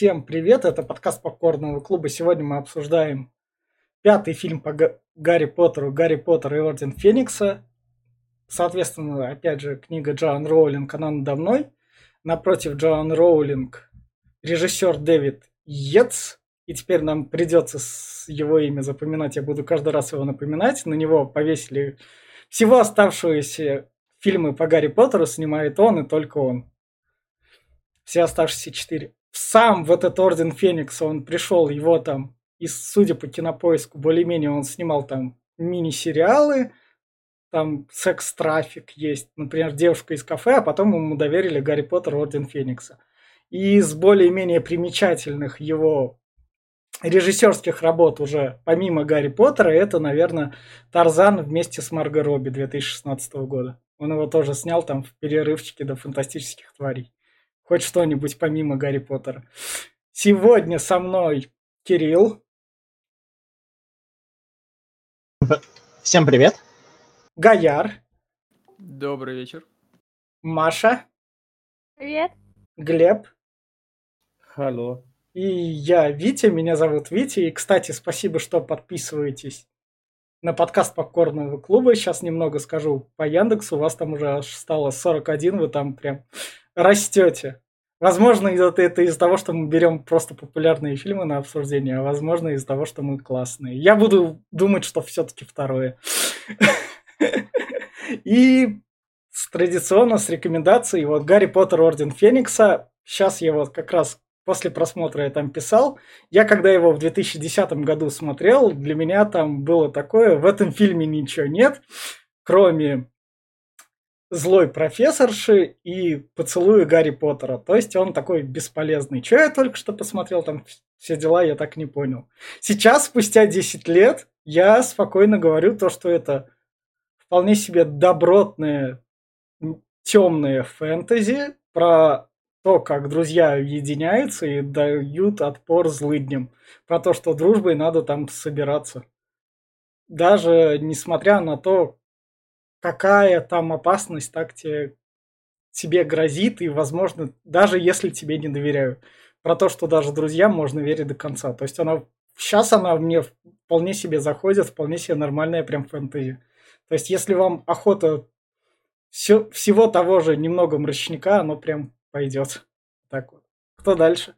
Всем привет, это подкаст Попкорного клуба. Сегодня мы обсуждаем пятый фильм по Гарри Поттеру «Гарри Поттер и Орден Феникса». Соответственно, опять же, книга Джоан Роулинг, она надо мной. Напротив Джоан Роулинг режиссер Дэвид Йетс. И теперь нам придется его имя запоминать. Я буду каждый раз его напоминать. На него повесили всего оставшиеся фильмы по Гарри Поттеру снимает он и только он. Все оставшиеся четыре. Сам в этот Орден Феникса он пришел, его там, и судя по кинопоиску, более-менее он снимал там мини-сериалы, там секс-трафик есть, например, девушка из кафе, а потом ему доверили Гарри Поттер Орден Феникса. И из более-менее примечательных его режиссерских работ уже, помимо Гарри Поттера, это, наверное, Тарзан вместе с Марго Робби 2016 года. Он его тоже снял там в перерывчике до фантастических тварей. Хоть что-нибудь помимо Гарри Поттера. Сегодня со мной Кирилл. Всем привет. Гаяр. Добрый вечер. Маша. Привет. Глеб. Алло. И я Витя, меня зовут Витя. И, кстати, спасибо, что подписываетесь на подкаст Попкорного клуба. Сейчас немного скажу по Яндексу. У вас там уже аж стало 41, вы там прям растете. Возможно, это, из-за того, что мы берем просто популярные фильмы на обсуждение, а возможно, из-за того, что мы классные. Я буду думать, что все-таки второе. И традиционно с рекомендацией вот Гарри Поттер Орден Феникса. Сейчас я вот как раз после просмотра я там писал. Я когда его в 2010 году смотрел, для меня там было такое, в этом фильме ничего нет, кроме злой профессорши и поцелуя Гарри Поттера. То есть он такой бесполезный. Че я только что посмотрел, там все дела, я так не понял. Сейчас, спустя 10 лет, я спокойно говорю то, что это вполне себе добротное, темное фэнтези про то, как друзья объединяются и дают отпор злыдням. Про то, что дружбой надо там собираться. Даже несмотря на то, какая там опасность так тебе, тебе грозит, и, возможно, даже если тебе не доверяют. Про то, что даже друзьям можно верить до конца. То есть она сейчас она мне вполне себе заходит, вполне себе нормальная прям фэнтези. То есть если вам охота все, всего того же немного мрачника, оно прям пойдет. Так вот. Кто дальше?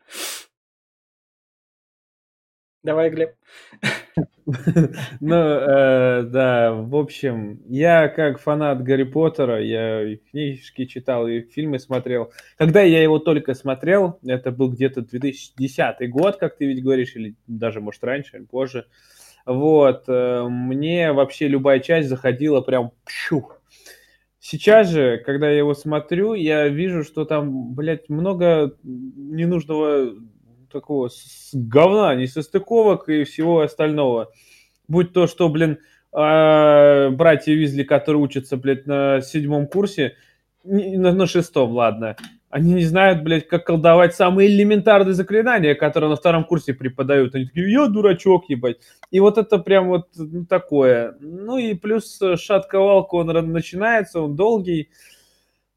Давай, Глеб. Ну, э, да, в общем, я как фанат Гарри Поттера, я и книжки читал, и фильмы смотрел. Когда я его только смотрел, это был где-то 2010 год, как ты ведь говоришь, или даже, может, раньше, или позже. Вот, э, мне вообще любая часть заходила прям пщух. Сейчас же, когда я его смотрю, я вижу, что там, блядь, много ненужного такого с говна, несостыковок и всего остального. Будь то, что, блин, э, братья Визли, которые учатся, блядь, на седьмом курсе, на, на шестом, ладно, они не знают, блядь, как колдовать самые элементарные заклинания, которые на втором курсе преподают. Они такие, я дурачок, ебать. И вот это прям вот ну, такое. Ну и плюс шатковалка, он начинается, он долгий.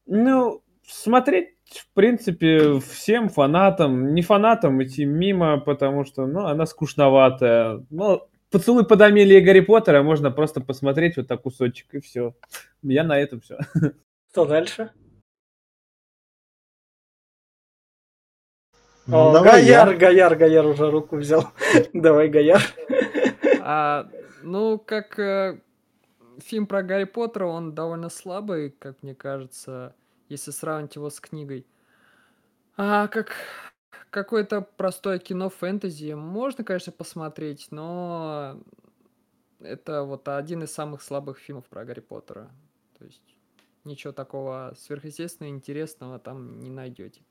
Ну, смотреть в принципе, всем фанатам, не фанатам идти мимо, потому что, ну, она скучноватая. Ну, поцелуй под Амелией Гарри Поттера можно просто посмотреть вот так кусочек, и все. Я на этом все. Что дальше? Ну, О, давай Гаяр, я. Гаяр, Гаяр уже руку взял. давай, Гаяр. А, ну, как э, фильм про Гарри Поттера, он довольно слабый, как мне кажется если сравнить его с книгой. А как какое-то простое кино фэнтези можно, конечно, посмотреть, но это вот один из самых слабых фильмов про Гарри Поттера. То есть ничего такого сверхъестественного, интересного там не найдете.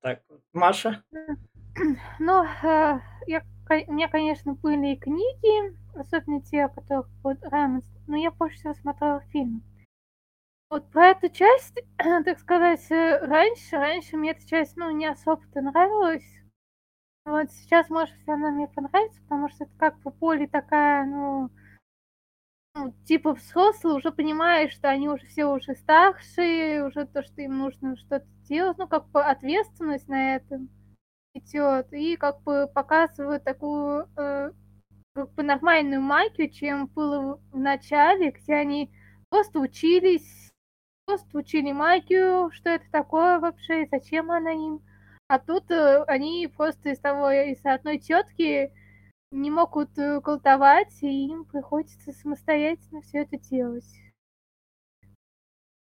Так, Маша? Ну, э, я, у меня, конечно, были и книги, особенно те, которых вот Раймонд, но я больше всего смотрела фильм. Вот про эту часть, так сказать, э, раньше, раньше мне эта часть, ну, не особо-то нравилась. Вот сейчас, может она мне понравится, потому что это как бы более такая, ну, ну, типа взрослые, уже понимаешь, что они уже все уже старшие, уже то, что им нужно что-то делать, ну, как бы ответственность на этом идет, и как бы показывают такую э, как бы нормальную магию, чем было в начале, где они просто учились, просто учили магию, что это такое вообще, и зачем она им. А тут э, они просто из того, из одной тетки не могут э, колдовать, и им приходится самостоятельно все это делать.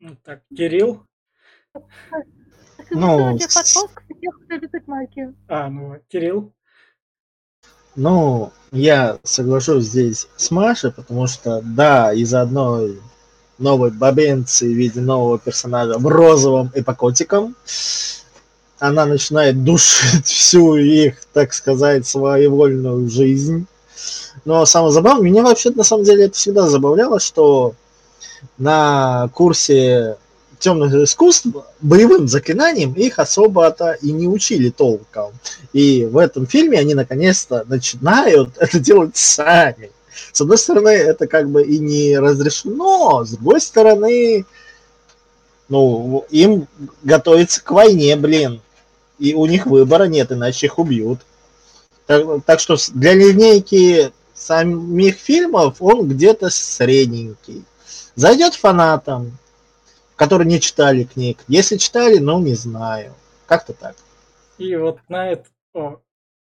Ну, так, Кирилл? Ну, вышло для с- подростков и тех, кто любит магию. А, ну, Кирилл? Ну, я соглашусь здесь с Машей, потому что, да, из-за одной новой бабенцы в виде нового персонажа в розовом и по котикам, она начинает душить всю их, так сказать, своевольную жизнь. Но самое забавное, меня вообще на самом деле это всегда забавляло, что на курсе темных искусств боевым заклинаниям их особо-то и не учили толком. И в этом фильме они наконец-то начинают это делать сами. С одной стороны, это как бы и не разрешено, с другой стороны, ну, им готовиться к войне, блин. И у них выбора нет, иначе их убьют. Так, так что для линейки самих фильмов он где-то средненький. Зайдет фанатам, которые не читали книг. Если читали, ну, не знаю. Как-то так. И вот на это...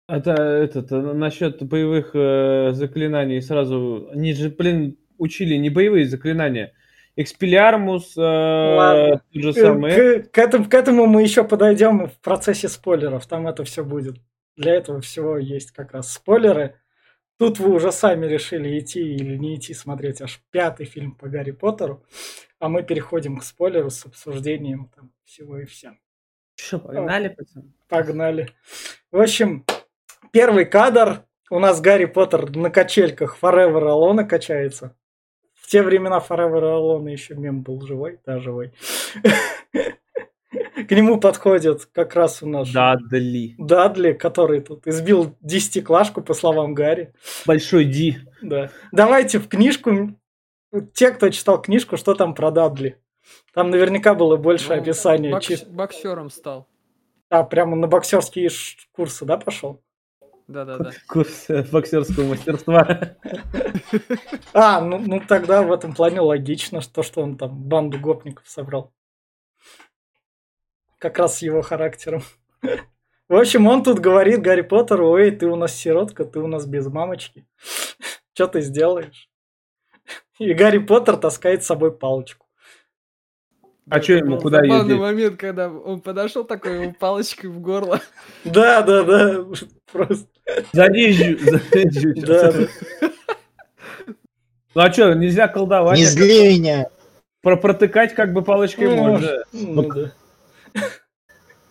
Это этот, э, насчет боевых э, заклинаний сразу. Они же, блин, учили не боевые заклинания. Экспелиармус, э, Ладно. тот же самый. К, к этому, к этому мы еще подойдем в процессе спойлеров. Там это все будет. Для этого всего есть как раз спойлеры. Тут вы уже сами решили идти или не идти смотреть аж пятый фильм по Гарри Поттеру. А мы переходим к спойлеру с обсуждением там всего и вся. Что, погнали, пацаны? Погнали. В общем, первый кадр. У нас Гарри Поттер на качельках Forever Alone качается. В те времена Forever Alone еще мем был живой, да, живой. К нему подходит как раз у нас Дадли. Дадли, который тут избил десятиклашку, по словам Гарри. Большой Ди. Да. Давайте в книжку, те, кто читал книжку, что там про Дадли. Там наверняка было больше Ну, описания. бокс- чис- Боксером стал. А, прямо на боксерские ш- курсы, да, пошел? Да-да-да. Курс э, боксерского мастерства. А, ну, ну тогда в этом плане логично, что, что он там банду гопников собрал. Как раз с его характером. В общем, он тут говорит Гарри Поттеру, ой, ты у нас сиротка, ты у нас без мамочки. Что ты сделаешь? И Гарри Поттер таскает с собой палочку. А чё ему, куда забавный ездить? момент, когда он подошел такой ему палочкой в горло. Да, да, да. Просто. Заезжу. чё. Да, да. Ну а что, нельзя колдовать? Не зли меня. Про протыкать как бы палочкой Ну, можно. ну да.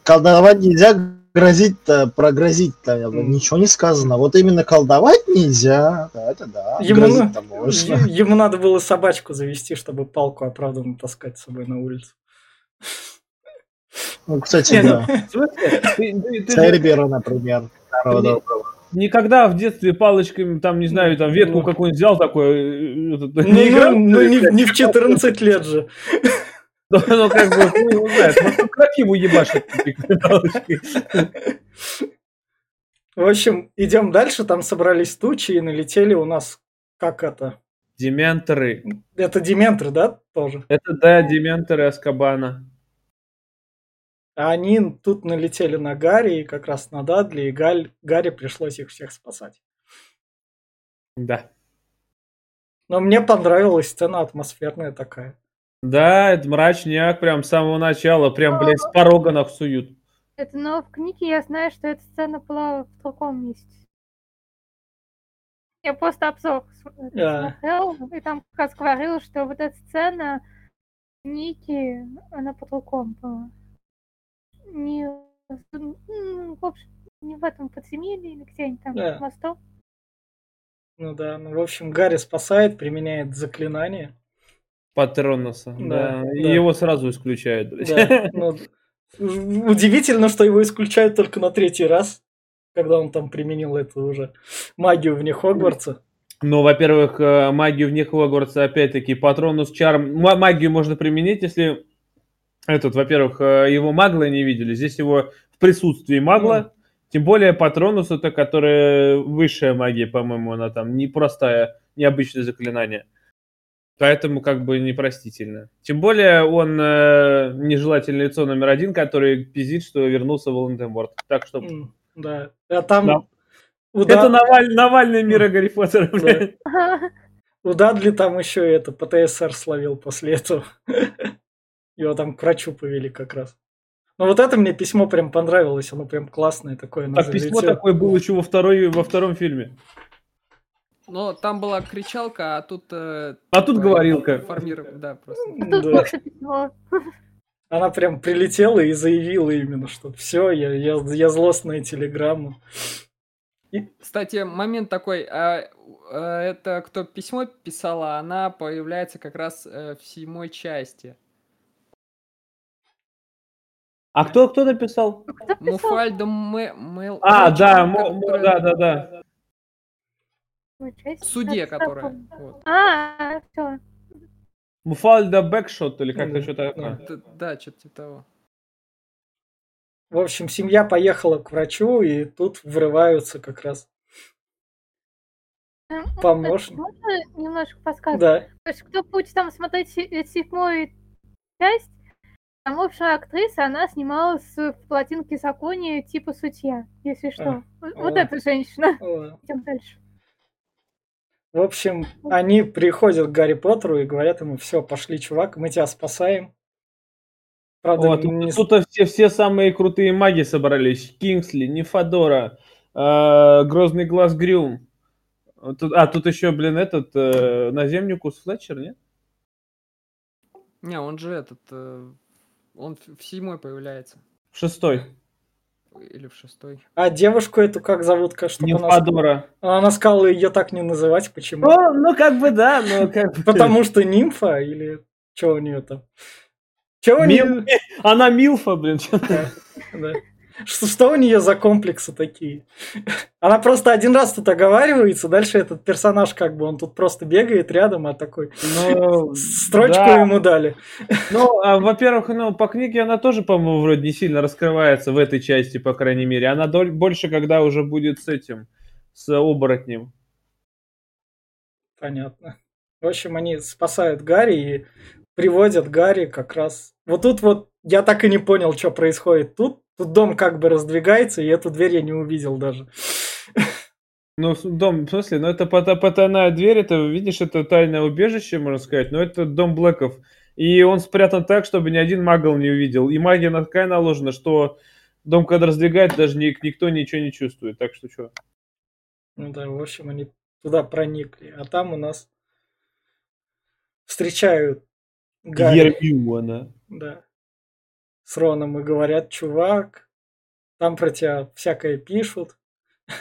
Колдовать нельзя, грозить-то, прогрозить-то ничего не сказано. Вот именно колдовать нельзя. Да, это да. Ему, на- можно. ему надо было собачку завести, чтобы палку оправданно таскать с собой на улицу. Ну, кстати, Не, ну, да. Цербера, например. Никогда в детстве палочками, там, не знаю, там ветку Ну. какую-нибудь взял такой, э, этот, Ну, не играл, ну, ну, не, не в 14 лет же. Ну, ну, как бы, ну, его знает, ну, как ему ебашить этой палочкой? В общем, идем дальше. Там собрались тучи и налетели у нас, как это? Дементоры. Это дементры, да, тоже? Это, да, дементоры Аскабана. А они тут налетели на Гарри и как раз на Дадли, и Галь, Гарри пришлось их всех спасать. Да. Но мне понравилась сцена атмосферная такая. Да, это мрачняк прям с самого начала, прям, блядь, с порога нас суют. Это, но в книге я знаю, что эта сцена была в другом месте. Я просто обзор см- Да. смотрел, и там как раз говорил, что вот эта сцена в книге, она по-другому была. Не, м, в общем, не в этом подземелье или где-нибудь там, Да. мостом. Ну да, ну в общем, Гарри спасает, применяет заклинание. Патроноса. Да, Да, и да. его сразу исключают. Да, ну, удивительно, что его исключают только на третий раз, когда он там применил эту уже магию вне Хогвартса. Ну, во-первых, э, магию в них Хогвартса, опять-таки, Патронус Чарм. Ма- Магию можно применить, если этот, во-первых, э, его маглы не видели. Здесь его в присутствии магла. Тем более Патронус это, которая высшая магия, по-моему, она там не простая, необычное заклинание. Поэтому как бы непростительно. Тем более он э, нежелательное лицо номер один, который пиздит, что вернулся Волан-де-Морт. Так что М, Да. А там Да. у, это Наваль, Навальный мира Гарри Поттера, блядь. у Дадли там еще это ПТСР словил после этого. Его там к врачу повели как раз. Но вот это мне письмо прям понравилось, оно прям классное такое. Так письмо такое было еще во, второй, во втором фильме. Но там была кричалка, а тут... э, А тут говорилка. формирование, Да, просто. А тут Да. просто письмо. Она прям прилетела и заявила именно, что все, я, я, я злостная телеграмма. Кстати, момент такой, а, а, это кто письмо писала, она появляется как раз э, в седьмой части. А кто, кто написал? Муфальдо Мэ- Мэл... А, да, да, да, да. Суде, Как которая. вот. А, все. Муфальда Бэкшот или как-то Да, что такое. Д- Да, что-то типа того. В общем, семья поехала к врачу, и тут врываются как раз помощники. Можно немножко подсказать? Да, То есть, кто будет там смотреть э, седьмую часть, там общая актриса, она снималась в плотинке законе типа судья, если что. Вот- Вот эта женщина. ладно. Идем дальше. В общем, они приходят к Гарри Поттеру и говорят ему, все, пошли, чувак, мы тебя спасаем. Правда, Вот, не тут все, все самые крутые маги собрались. Кингсли, Нефадора, э, Грозный Глаз Грюм. Тут- а, тут еще, блин, этот, э, наземникус Флетчер, нет? Не, он же этот... э, Он в в седьмой появляется. Шестой. Или в шестой. А девушку эту как зовут? Как, чтобы она, Нефадора. она сказала ее так не называть. Почему? Ну, ну, как бы да, но как бы... Потому что нимфа или что у нее там? У Мил- нее? Она Милфа, блин. чё- Да. Что, что у нее за комплексы такие? Она просто один раз тут оговаривается, дальше этот персонаж как бы он тут просто бегает рядом, а такой Ну, строчку да. ему дали. Ну, а, во-первых, ну, по книге она тоже, по-моему, вроде не сильно раскрывается в этой части, по крайней мере. Она доль- больше, когда уже будет с этим, с оборотнем. Понятно. В общем, они спасают Гарри и приводят Гарри как раз. Вот тут вот я так и не понял, что происходит тут. Тут дом как бы раздвигается, и эту дверь я не увидел даже. Ну, дом, в смысле, ну это пота- потайная дверь, это, видишь, это тайное убежище, можно сказать, но это дом Блэков. И он спрятан так, чтобы ни один магл не увидел. И магия такая наложена, что дом, когда раздвигает, даже ни- никто ничего не чувствует. Так что что? Ну да, в общем, они туда проникли. А там у нас встречают Гарри. Гермиона. Да. С Роном и говорят, чувак, там про тебя всякое пишут.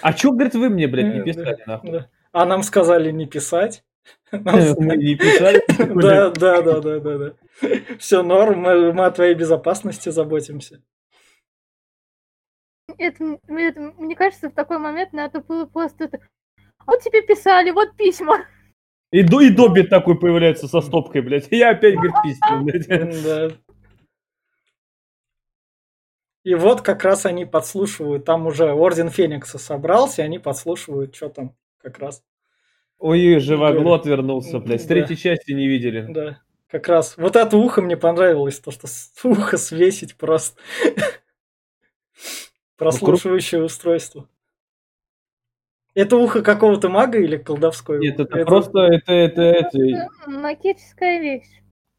А чё, говорит, вы мне, блядь, не Э, писали, нахуй? А нам сказали не писать. Мы не писали? Да, да, да, да, да, да. Все норм, мы, о твоей безопасности заботимся. Это, это, мне кажется, в такой момент надо было просто это... А Вот тебе писали, вот письма. И, до, и Добби такой появляется со стопкой, блядь. И я опять, говорит, письма, блядь. Да. И вот как раз они подслушивают, там уже Орден Феникса собрался, и они подслушивают, что там как раз. Ой, живоглот вернулся, блядь. С Да. третьей части не видели. Да, как раз. Вот это ухо мне понравилось, то, что ухо свесить просто. Прослушивающее устройство. Это ухо какого-то мага или колдовское? Нет, ухо? это просто, это, это, это, Магическая вещь.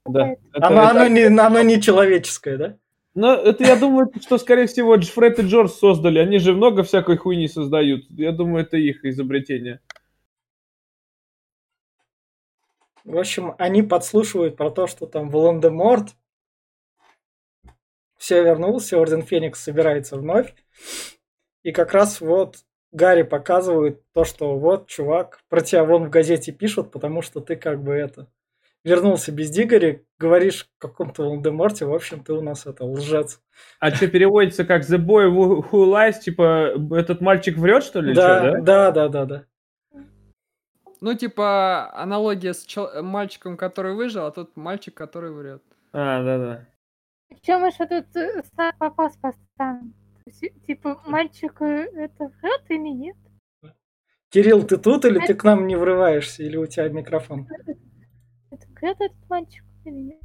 да. Это- Оно, это- оно не, оно не человеческое, да? Ну, это я думаю, что, скорее всего, Фред и Джордж создали. Они же много всякой хуйни создают. Я думаю, это их изобретение. В общем, они подслушивают про то, что там Волан-де-Морт все вернулся, Орден Феникс собирается вновь. И как раз вот Гарри показывает то, что вот, чувак, про тебя вон в газете пишут, потому что ты как бы это вернулся без Дигори, говоришь о каком-то Волан-де-Морте, в общем, ты у нас это лжец. А что переводится как The Boy Who Lies? Типа, этот мальчик врет, что ли? Да, чё, да? да, да, да, да. Ну, типа, аналогия с чел- мальчиком, который выжил, а тут мальчик, который врет. А, да-да. Причем еще тут э, вопрос. То есть, Типа, мальчик э, это врет или нет? Кирилл, ты тут или ты к нам не врываешься, или у тебя микрофон? Это этот мальчик или нет?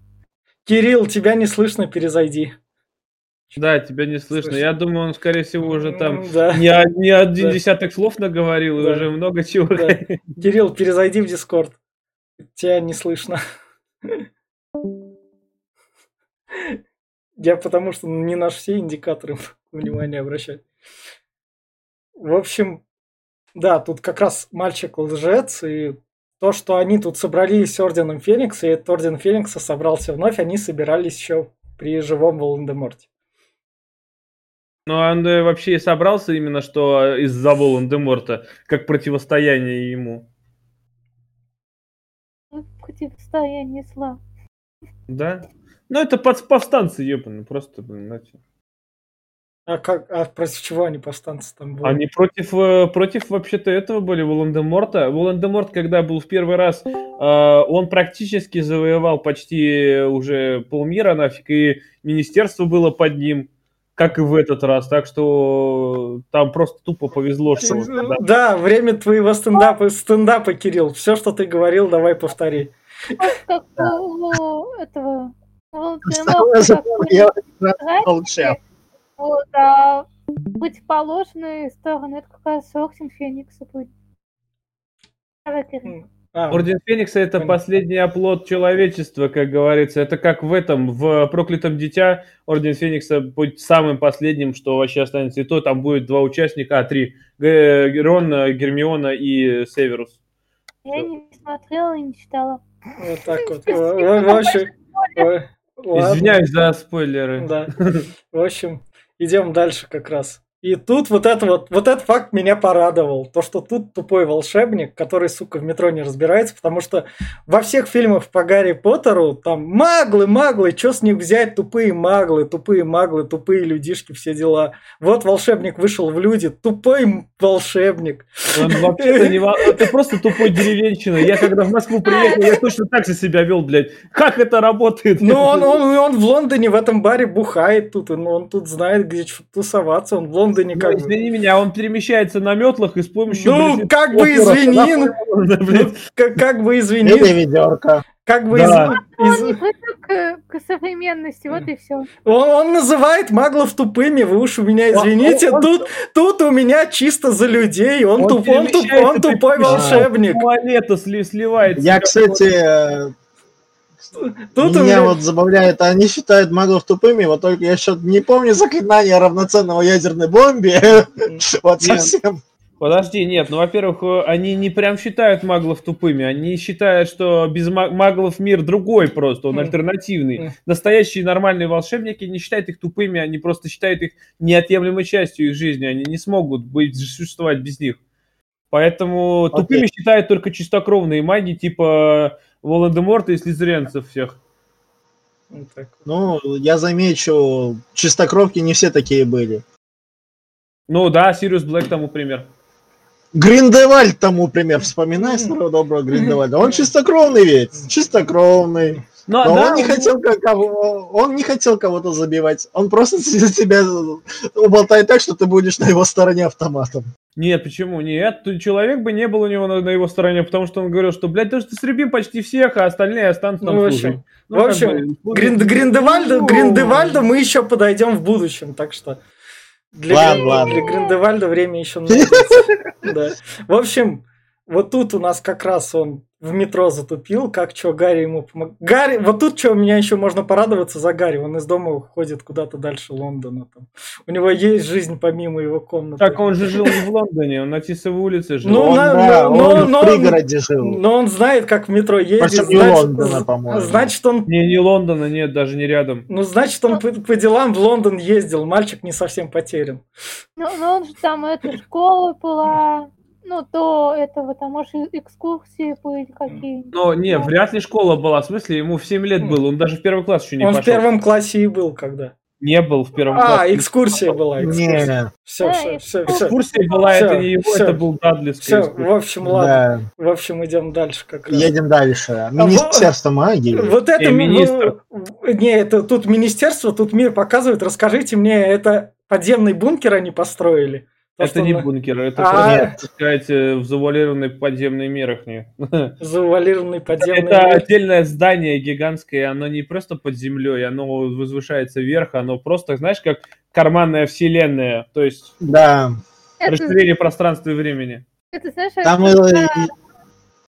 Кирилл, тебя не слышно, перезайди. Да, тебя не слышно. Слышно. Я думаю, он, скорее всего, уже там М, Да. не, не один Да. десяток слов наговорил, и Да. уже много чего. Да. Кирилл, перезайди в Дискорд. Тебя не слышно. Я потому что не на все индикаторы внимание обращать. В общем, да, тут как раз мальчик лжец, и то, что они тут собрались с Орденом Феникса, и этот Орден Феникса собрался вновь, они собирались еще при живом Волан-де-Морте. Но он э, вообще и собрался именно что из-за Волан-де-Морта, как противостояние ему. Ну, Противостояние зла. Да? Ну, это пов- повстанцы, ебаные, просто, блин, знаете. А как, а против чего они повстанцы там были? Они против, э, против вообще-то этого были, Волан-де-Морта. Волан-де-Морт, когда был в первый раз, э, он практически завоевал почти уже полмира нафиг, и министерство было под ним, как и в этот раз. Так что там просто тупо повезло, что... когда- Да, время твоего стендапа, стендапа, Кирилл. Все, что ты говорил, давай повтори. Как у этого я молчал. Вот, а противоположные стороны, это как раз Орден Феникса будет. Кирилл. А, Орден Феникса это Понятно. последний оплот человечества, как говорится. Это как в этом, в проклятом дитя. Орден Феникса будет самым последним, что вообще останется. И то там будет два участника, а три. Рон, Гермиона и Северус. Я не смотрела и не читала. вот так вот. В общем. Извиняюсь за спойлеры. Да. В общем, идем дальше как раз. И тут вот это вот, вот этот факт меня порадовал. То, что тут тупой волшебник, который, сука, в метро не разбирается, потому что во всех фильмах по Гарри Поттеру там маглы, маглы, что с них взять, тупые маглы, тупые маглы, тупые людишки, все дела. Вот волшебник вышел в люди, тупой волшебник. Он вообще-то не Ты просто тупой деревенщина. Я когда в Москву приехал, я точно так же себя вел, блядь. Как это работает? Ну, он, он, он в Лондоне в этом баре бухает тут, он, он тут знает, где тусоваться, он в Лондоне Ну, как бы... Извини меня, он перемещается на метлах и с помощью... Ну, блядь, как бы извини, ну, ну, как, как бы извини, Или ведерко. как бы Да. из- из- Он не к, к современности, вот и все. он, он называет маглов тупыми, вы уж у меня Он- извините, он- тут, тут у меня чисто за людей, он, Он туп, он, туп- он тупой волшебник. Туалета сли- сливает. Я, кстати, э, Тут меня меня- вот забавляет, они считают маглов тупыми, вот только я что-то не помню заклинания равноценного ядерной бомбе. Вот совсем. Подожди, нет, ну, во-первых, э, они не прям считают маглов тупыми, они считают, что без ма- маглов мир другой просто, он альтернативный. Настоящие нормальные волшебники не считают их тупыми, они просто считают их неотъемлемой частью их жизни, они не смогут быть, существовать без них. Поэтому Окей. тупыми считают только чистокровные маги, типа Волан-де-Морта и слизеринцев всех. Ну, я замечу, чистокровки не все такие были. Ну да, Сириус Блэк тому пример. Гриндевальд тому пример. Вспоминай старого доброго Гриндевальда. Он чистокровный ведь. Чистокровный. Но, Но да, он не он- хотел ко- кого, он не хотел кого-то забивать. Он просто тебя уболтает так, что ты будешь на его стороне автоматом. Нет, почему? Нет, человек бы не был у него на, на его стороне, потому что он говорил, что, блядь, даже ты сребим почти всех, а остальные останутся там Ну, в общем, Ну, в общем, бы, служить- Грин- Гриндевальда, Ну, Гриндевальда мы еще подойдем в будущем, так что для, Ладно, Грин- ладно. для Гриндевальда время еще найдется. Да. В общем, вот тут у нас как раз он в метро затупил, как что Гарри ему помог. Гарри, вот тут что меня еще можно порадоваться за Гарри, он из дома уходит куда-то дальше Лондона. Там. У него есть жизнь помимо его комнаты. Так он же жил не в Лондоне, он на Тисовой улице жил. Ну, он, на- да, но- он но- в пригороде жил. Но он знает, как в метро ездить. Причем не значит- Лондона, по-моему. Значит, он Не, не Лондона, нет, даже не рядом. Ну, значит, он по, по делам в Лондон ездил. Мальчик не совсем потерян. Ну, ну, он же там, эта школа была, ну, до этого, там, может, экскурсии были какие-нибудь. Но не, вряд ли школа была, в смысле, ему в 7 лет было, он даже в первый класс еще не он в пошел. первом классе и был, когда. не был в первом А, классе. экскурсия была. Экскурсия. Не, Все, Да, все, все, все. Экскурсия была, Всё, это не его, всё. это был Дадлевская Все, экскурсия. в общем, ладно. да. В общем, идем дальше как раз. Едем дальше. Министерство магии. Вот это Э, ну, министр. Не, это тут министерство, тут мир показывает. Расскажите мне, это подземный бункер они построили? То, Это не на- бункер, это, А. просто, так сказать, э, в завуалированной подземной мирахне. Завуалированный подземный Это мир. отдельное здание гигантское, оно не просто под землей, оно возвышается вверх, оно просто, знаешь, как карманная вселенная, то есть Да. Это, расширение пространства и времени. это знаешь, Там это, и-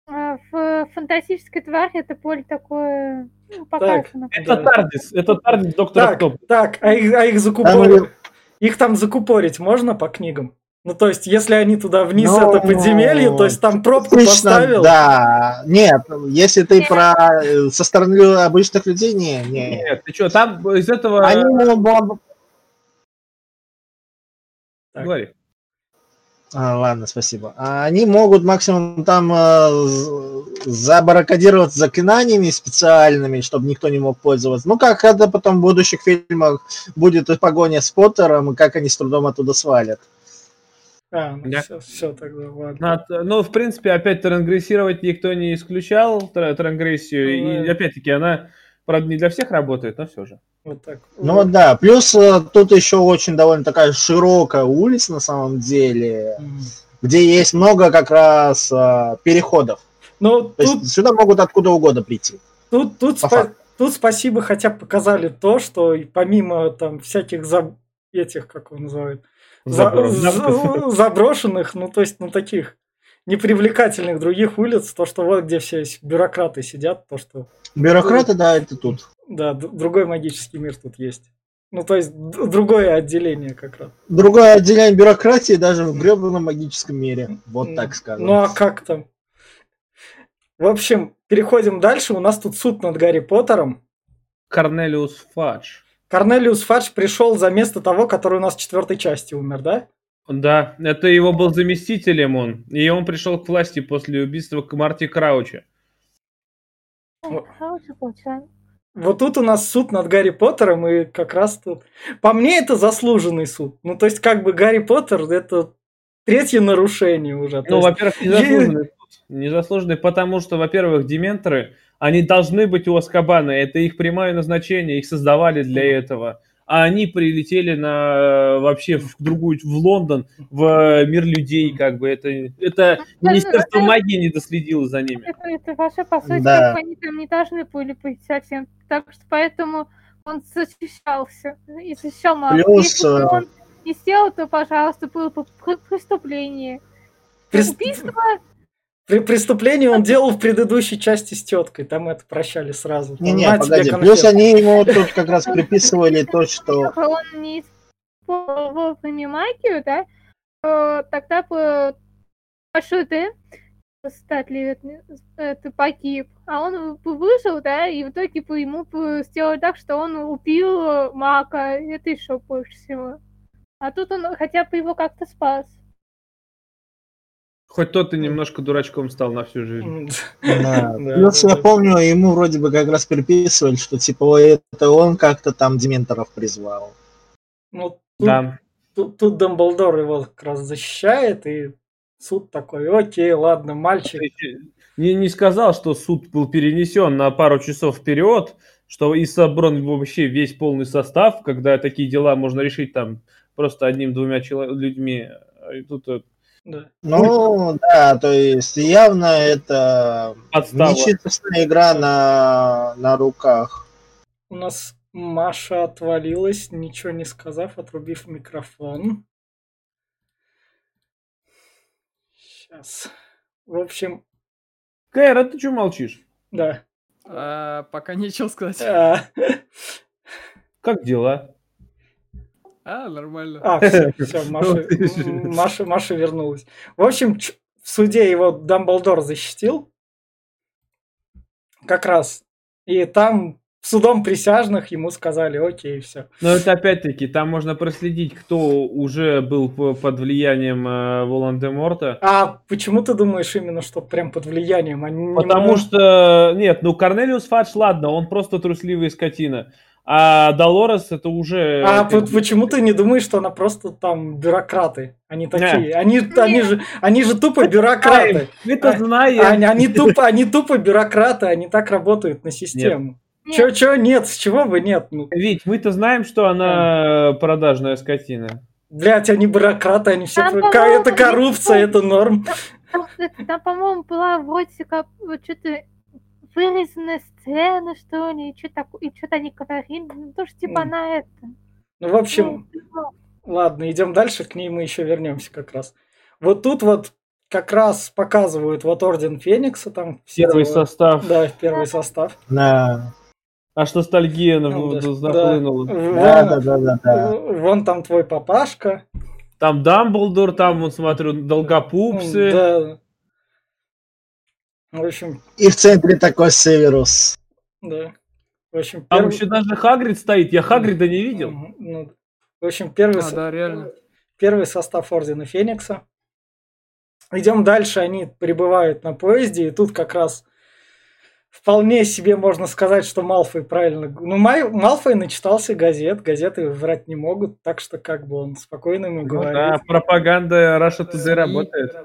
а, в фантастической твари это поле такое ну, показано. Это Да. Тардис, это Тардис доктора Так, Кто. так, а их, а их Там закупорить? и- Их там закупорить можно по книгам? Ну, то есть, если они туда вниз Ну, это подземелье, то есть там пробку Обычно, поставил. да. Нет, если ты Нет. про э, со стороны обычных людей, не, не. Нет, ты что, там из этого... Они могут- Так. Говори. А, ладно, спасибо. А Они могут максимум там э, забаррикадироваться заклинаниями специальными, чтобы никто не мог пользоваться. Ну, как это потом в будущих фильмах будет и погоня с Поттером, и как они с трудом оттуда свалят. А, ну Да. все, все тогда, ладно. Над- ну, в принципе, опять трангрессировать никто не исключал, тра- трангрессию, и Ну, опять-таки она, правда, не для всех работает, но все же. Вот так. Ну вот да, плюс э, тут еще очень довольно такая широкая улица на самом деле, Мгм. где есть много как раз э, переходов. Ну, То тут, есть сюда могут откуда угодно прийти. тут, тут, по спа- факту. тут спасибо хотя показали то, что помимо там всяких заб- этих, как его называют, за- Забор- за- заброшенных, ну то есть, ну таких непривлекательных других улиц, то, что вот где все бюрократы сидят, то, что Бюрократы, да, это тут. Да, другой магический мир тут есть. Ну, то есть, другое отделение как раз. Другое отделение бюрократии даже в гребаном магическом мире. Вот так скажем. Ну, а как там? В общем, переходим дальше. У нас тут суд над Гарри Поттером. Корнелиус Фадж. Корнелиус Фадж пришел за место того, который у нас в четвертой части умер, да? Да, это его был заместителем он, и он пришел к власти после убийства к Марти Крауча. Хороший получается. Вот тут у нас суд над Гарри Поттером, и как раз тут... По мне, это заслуженный суд. Ну, то есть, как бы Гарри Поттер — это третье нарушение уже. Ну, во-первых, незаслуженный суд. Незаслуженный, потому что, во-первых, дементоры, они должны быть у Аскабана, это их прямое назначение, их создавали для этого. А они прилетели на э, вообще в другую, в Лондон, в э, мир людей, как бы это, это Министерство магии не доследило за ними. Это, это вообще, по сути, Да. как они там не должны были быть совсем. Так что поэтому он защищался. И защищал маму. Плюс, Если бы э, он не сделал, то, пожалуйста, было бы пр- преступление. Прес- Убийство При преступлении он делал в предыдущей части с теткой. Там это прощали сразу. «На тебе погоди. конфет». Плюс они ему тут как раз приписывали то, что... он не использовал вовремя магию, да, то тогда бы большой Д статли это погиб, а он бы выжил, да, и в итоге бы ему сделали так, что он убил мага, это еще больше всего. А тут он хотя бы его как-то спас. Хоть тот и немножко дурачком стал на всю жизнь. Да. Плюс да, я помню, ему вроде бы как раз приписывали, что типа «Ой, это он как-то там дементоров призвал. Ну, тут, Да. тут, тут Дамблдор его как раз защищает, и суд такой, окей, ладно, мальчик. Не, не сказал, что суд был перенесен на пару часов вперед, что и собран вообще весь полный состав, когда такие дела можно решить там просто одним-двумя людьми. А И тут э, Да. Ну, да, то есть явно это подстава. нечестная игра на, на руках. У нас Маша отвалилась, ничего не сказав, отрубив микрофон. Сейчас. В общем, Кайра, ты что молчишь? да. А, пока нечего сказать. А, Как дела? А, нормально. А, все, Маша, Ну, Маша, Маша вернулась. В общем, в суде его Дамблдор защитил. Как раз. И там судом присяжных ему сказали, окей, все. Но это опять-таки, там можно проследить, кто уже был по- под влиянием э, Волан-де-Морта. А почему ты думаешь именно, что прям под влиянием? а не Потому мо- что, нет, ну Корнелиус Фадж, ладно, он просто трусливый скотина. А Долорес это уже... А почему ты не думаешь, что она просто там бюрократы? Они такие. Они, Нет. они, же, они же тупо бюрократы. Мы-то А, знаем. Они, они тупо, они тупо бюрократы, они так работают на систему. Нет. Чё, чё нет, с чего бы нет? Ну, Ведь мы-то знаем, что она продажная скотина. блять, они бюрократы, они все... Там, это коррупция, это норм. Там, это- там, по-моему, была вроде как вот что-то вырезанная сцена, что ли, и что такое, и что-то они говорили, ну, тоже типа М. на это. Ну, в общем, Ну, ладно, идем дальше, к ней мы еще вернемся как раз. Вот тут вот как раз показывают вот Орден Феникса, там Первый дела. состав. Да, первый состав. Да, Аж ностальгия на- Ну, да, нахлынула. Вон, да, да, да, да, да. вон там твой папашка. Там Дамблдор, там, вот смотрю, Долгопупсы. Да. В общем, И в центре такой Северус. да. В общем, Там первый- еще даже Хагрид стоит. Я Хагрида не видел. Ну, в общем, первый, А, со- да, реально. первый состав Ордена Феникса. Идем дальше, они прибывают на поезде, и тут как раз вполне себе можно сказать, что Малфой правильно... Ну, Май- Малфой начитался газет, газеты врать не могут, так что как бы он спокойно ему Ну говорит. да, пропаганда Russia Today СМИ. работает.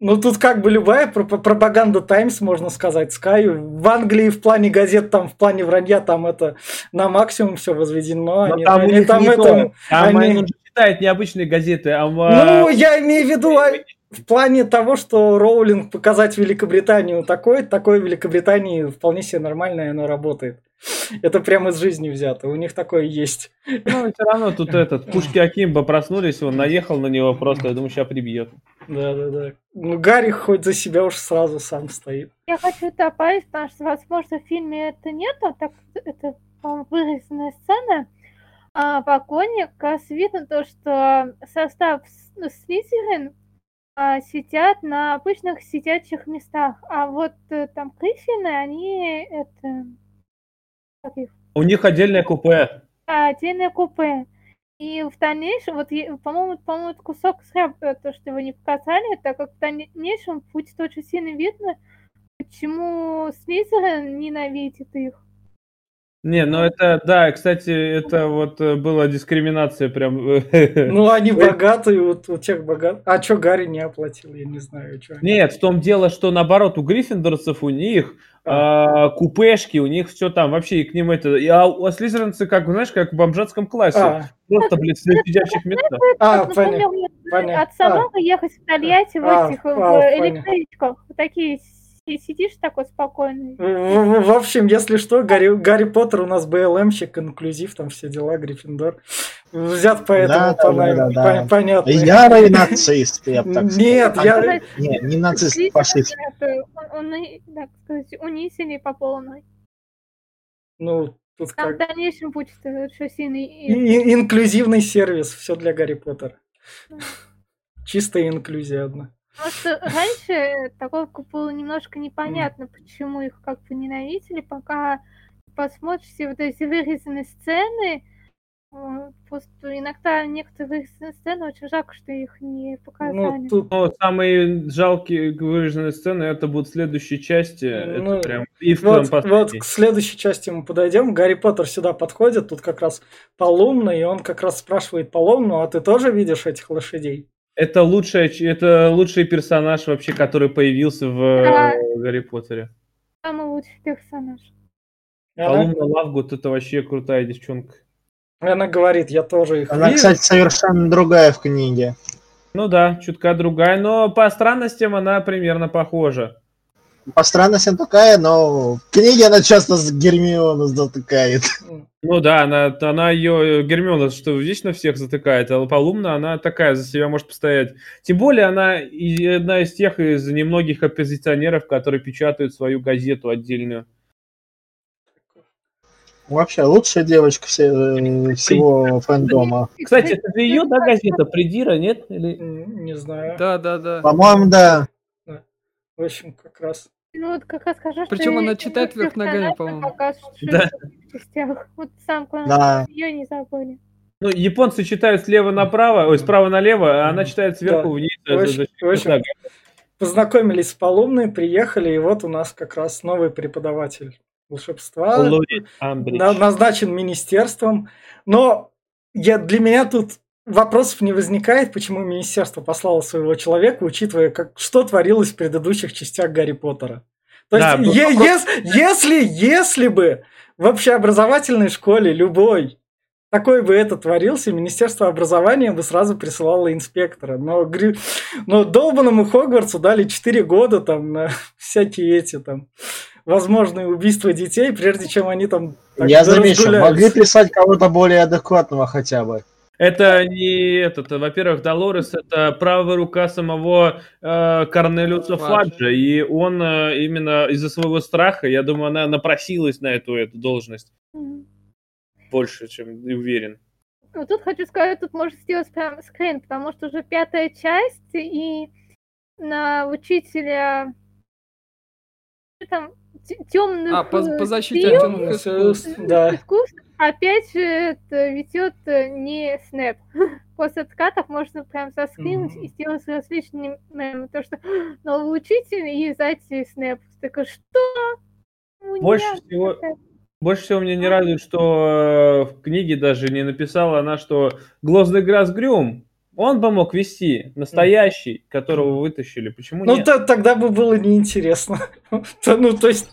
Ну, тут как бы любая пропа- пропаганда Таймс, можно сказать, Sky. В Англии в плане газет, там в плане вранья, там это на максимум все возведено. Но Они, там они там не это- то. Там они- он же читает необычные газеты, а Ну, я имею в виду а, в плане того, что Роулинг показать Великобританию такой, такой в Великобритании вполне себе нормально, и оно работает. Это прямо из жизни взято. У них такое есть. Ну, все равно тут этот, пушки Акимба проснулись, он наехал на него просто, я думаю, сейчас прибьет. Да, да, да. Ну, Гарри хоть за себя уж сразу сам стоит. Я хочу добавить, потому что, возможно, в фильме это нету, так это, по-моему, вырезанная сцена. А вагоне как раз видно то, что состав с- ну, Слизерин а, сидят на обычных сидячих местах, а вот э, там Гриффины, они это У них отдельное купе. а, отдельное купе. И в дальнейшем, вот, по-моему, по-моему, кусок зря э, то, что его не показали, так как в дальнейшем будет очень сильно видно, почему Слизерин ненавидит их. Не, ну это, да, кстати, это вот э, была дискриминация прям. Ну, они богатые, вот у тех богат. А что Гарри не оплатил, я не знаю, что. Нет, в том дело, что наоборот, у гриффиндорцев у них а, купешки, у них все там, вообще, и к ним это... и- А у слизеринцы, как, знаешь, как в бомжатском классе. А, Просто, блядь, на сидячих местах. а, понятно. от Самары ехать в Тольятти в А, этих а, электричках. Такие си- сидишь такой спокойный. В, в- общем, если что, Гарри, Гарри Поттер у нас БЛМщик, инклюзив, там все дела, Гриффиндор. Взят поэтому Да, да, пона- да, да. по- понятно. Ярый нацист, я бы так Нет, сказал. я- Не, не нацист, фашист. это, он, он, так сказать, унизили по полной. Ну, тут Там как... в дальнейшем будет э, очень сильный... И- и- инклюзивный сервис, все для Гарри Поттера. Чистая инклюзия одна. Потому что раньше такое было немножко непонятно, почему их как бы ненавидели, пока посмотрите вот эти вырезанные сцены, э, просто иногда некоторые вырезанные сцены очень жалко, что их не показали. Ну, тут Ну, самые жалкие выраженные сцены, это будут в следующей части. Ну, это прям... И в Вот, вот к следующей части мы подойдем. Гарри Поттер сюда подходит, тут как раз Полумный, и он как раз спрашивает Полумну, а ты тоже видишь этих лошадей? Это, лучшая, это лучший персонаж вообще, который появился в Да. э, Гарри Поттере. Самый лучший персонаж. Колумна Лавгуд это вообще крутая девчонка. она говорит, я тоже их Она, вижу. кстати, совершенно другая в книге. Ну да, чутка другая, но по странностям она примерно похожа. По странностям такая, но в книге она часто с Гермиону затыкает. Ну да, она, она ее, Гермиона, что вечно всех затыкает, а Полумна, она такая, за себя может постоять. Тем более, она и одна из тех, из немногих оппозиционеров, которые печатают свою газету отдельную. Вообще, лучшая девочка все- э, всего фэндома. Кстати, это же ее, да, газета, Придира, нет? Или... Не знаю. Да, да, да. По-моему, да. В общем, как раз. Ну вот как раз скажу, что Причем она эти читает вверх ногами, по-моему. пока что Да. Вот сам клан Да. ее не забыли. Ну, японцы читают слева направо, ой, справа налево, а она читает сверху Да. вниз. За- в общем, Познакомились с Полумной, приехали, и вот у нас как раз новый преподаватель волшебства, назначен министерством. Но я, для меня тут вопросов не возникает, почему министерство послало своего человека, учитывая, как, что творилось в предыдущих частях Гарри Поттера. То Да, есть, был е- вопрос- ес- если, если бы в общеобразовательной школе любой такой бы это творился, Министерство образования бы сразу присылало инспектора. Но, гри- но долбанному Хогвартсу дали 4 года там на всякие эти там возможные убийства детей, прежде чем они там так Я замечу, могли прислать кого-то более адекватного хотя бы. Это не этот, во-первых, Долорес это правая рука самого э, Корнелиуса Фаджа. Фаджа, и он э, именно из-за своего страха, я думаю, она напросилась на эту, эту должность Мгм. больше, чем уверен. Ну, тут хочу сказать, тут можно сделать прям скрин, потому что уже пятая часть, и на учителя там темных А, по, по защите темных искусств. Да. искусств опять же это ведет э, не Снэп. После откатов можно прям заскринуть Мгм. и сделать с различными мемами. То, что новый учитель и сзади Снэп. Такой, что? Ну, Больше всего- Больше всего мне не радует, что э, в книге даже не написала она, что Глозный Грас Грюм, он бы мог вести, настоящий, которого вытащили. Почему Ну, нет? то- тогда бы было неинтересно. Ну, то есть,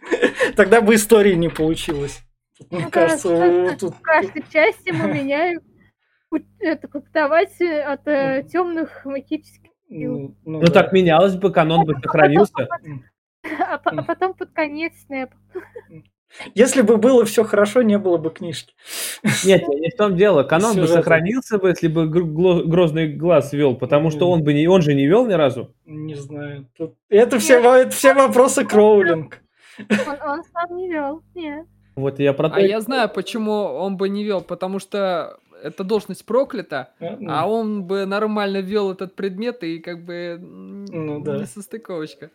тогда бы истории не получилось. Тут, Мне Ну, кажется, кажется, тут... в каждой части мы меняем это преподаватель от темных магических, Ну, ну Ну да. так менялось бы, канон бы сохранился. а, по- а потом под конец Снэп. Если бы было все хорошо, не было бы книжки. Нет, не в том дело. Канон бы сохранился бы, если бы Грозный Глаз вел, потому что он бы не, он же не вел ни разу. Не знаю. Тут... Это, все, это все вопросы Кроулинг. Он, он сам не вел. Нет. Вот я про то А я знаю, почему он бы не вел, потому что эта должность проклята, а он бы нормально вел этот предмет и как бы Ну да. не состыковочка.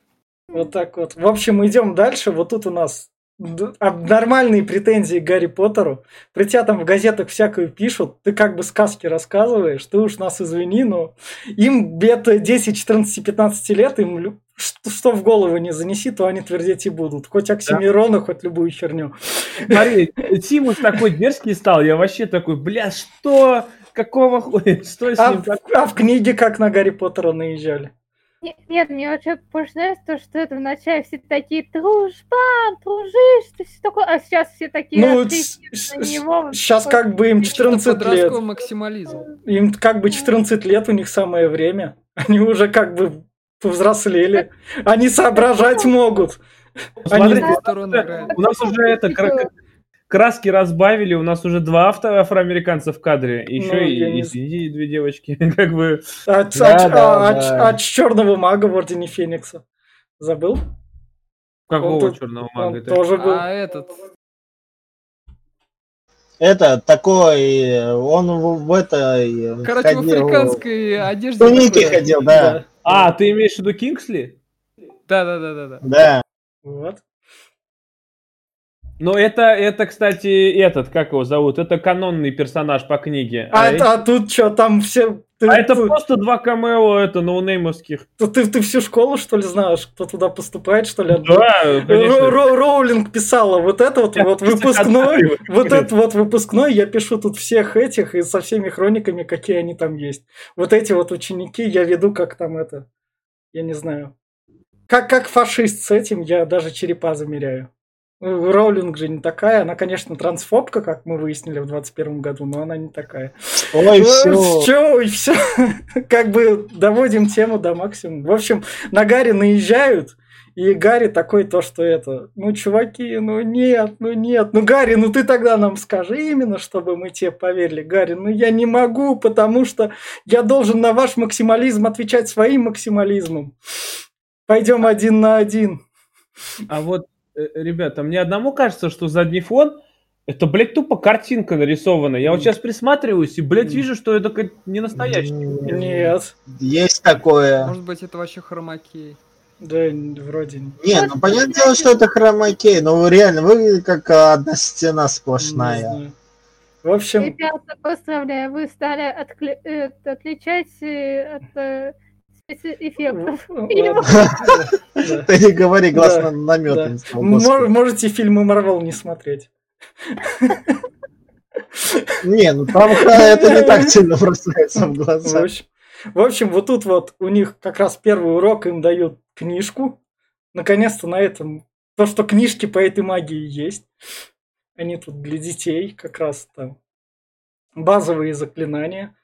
Вот так вот. В общем, идем дальше. Вот тут у нас нормальные претензии к Гарри Поттеру. При тебя там в газетах всякую пишут. Ты как бы сказки рассказываешь. Ты уж нас извини, но им где-то 10, 14, 15 лет, им что, что в голову не занеси, то они твердить и будут. Хоть Оксимирона, хоть любую херню. Смотри, Тимус такой дерзкий стал, я вообще такой, бля, что? Какого хуя? Что с А, ним? а в книге как на Гарри Поттера наезжали? Не- Нет, мне вообще больше нравится то, что это вначале все такие дружбан, дружишь, ты все такое, а сейчас все такие Ну, на него. сейчас как бы им Чисто 14 лет. максимализм. Им как бы 14 лет, у них самое время. Они уже как бы повзрослели. Они соображать могут. Смотрите, у нас уже это краски разбавили, у нас уже два авто афроамериканца в кадре, еще Ну, я и, не извините, две девочки, как бы. От, Да, от- да, от- да. от черного мага в Ордене Феникса. Забыл? Какого тут- черного Он мага? Это- тоже был. А этот, Это такой, он в, в этой... короче, в ходил- африканской одежде. В тунике такой. ходил, да. А, ты имеешь в виду Кингсли? Да-да-да-да. Да. Вот. Ну, это, это, кстати, этот, как его зовут? Это канонный персонаж по книге. А, А, это- а тут что, там все... Ты, а это ты- просто два камео, это ноунеймовских. ты, ты- ты всю школу, что ли, знаешь, кто туда поступает, что ли? Да, конечно. Ро- Роулинг писала вот это вот, Я вот выпускной, вот это вот выпускной, я пишу тут всех этих и со всеми хрониками, какие они там есть. Вот эти вот ученики я веду как там это, я не знаю. Как, как фашист с этим, я даже черепа замеряю. Ну, Роулинг же не такая, она, конечно, трансфобка, как мы выяснили в 21 году, но она не такая. Ой, все. Все, и все. Как бы доводим тему до максимума. В общем, на Гарри наезжают, и Гарри такой то, что это, ну, чуваки, ну нет, ну нет, ну, Гарри, ну ты тогда нам скажи именно, чтобы мы тебе поверили. Гарри, ну я не могу, потому что я должен на ваш максимализм отвечать своим максимализмом. Пойдем один на один. А вот, ребята, мне одному кажется, что задний фон это, блядь, тупо картинка нарисована. Я вот сейчас присматриваюсь и, блядь, вижу, что это как не настоящий. Нет, Есть такое. Может быть, это вообще хромакей. да, вроде не. Не, ну понятное дело, что это хромакей, но реально выглядит как одна стена сплошная. В общем, Ребята, поздравляю, вы стали откле- э, отличать э, от э, эффектов. Вот, фильмов. да. Ты не говори, глаз на намет. Да. не стал, Мор- господи. Можете фильмы Марвел не смотреть. Не, ну там это не так сильно бросается в глаза. в общем, вот тут вот у них как раз первый урок им дают книжку. Наконец-то на этом то, что книжки по этой магии есть. Они тут для детей как раз там базовые заклинания.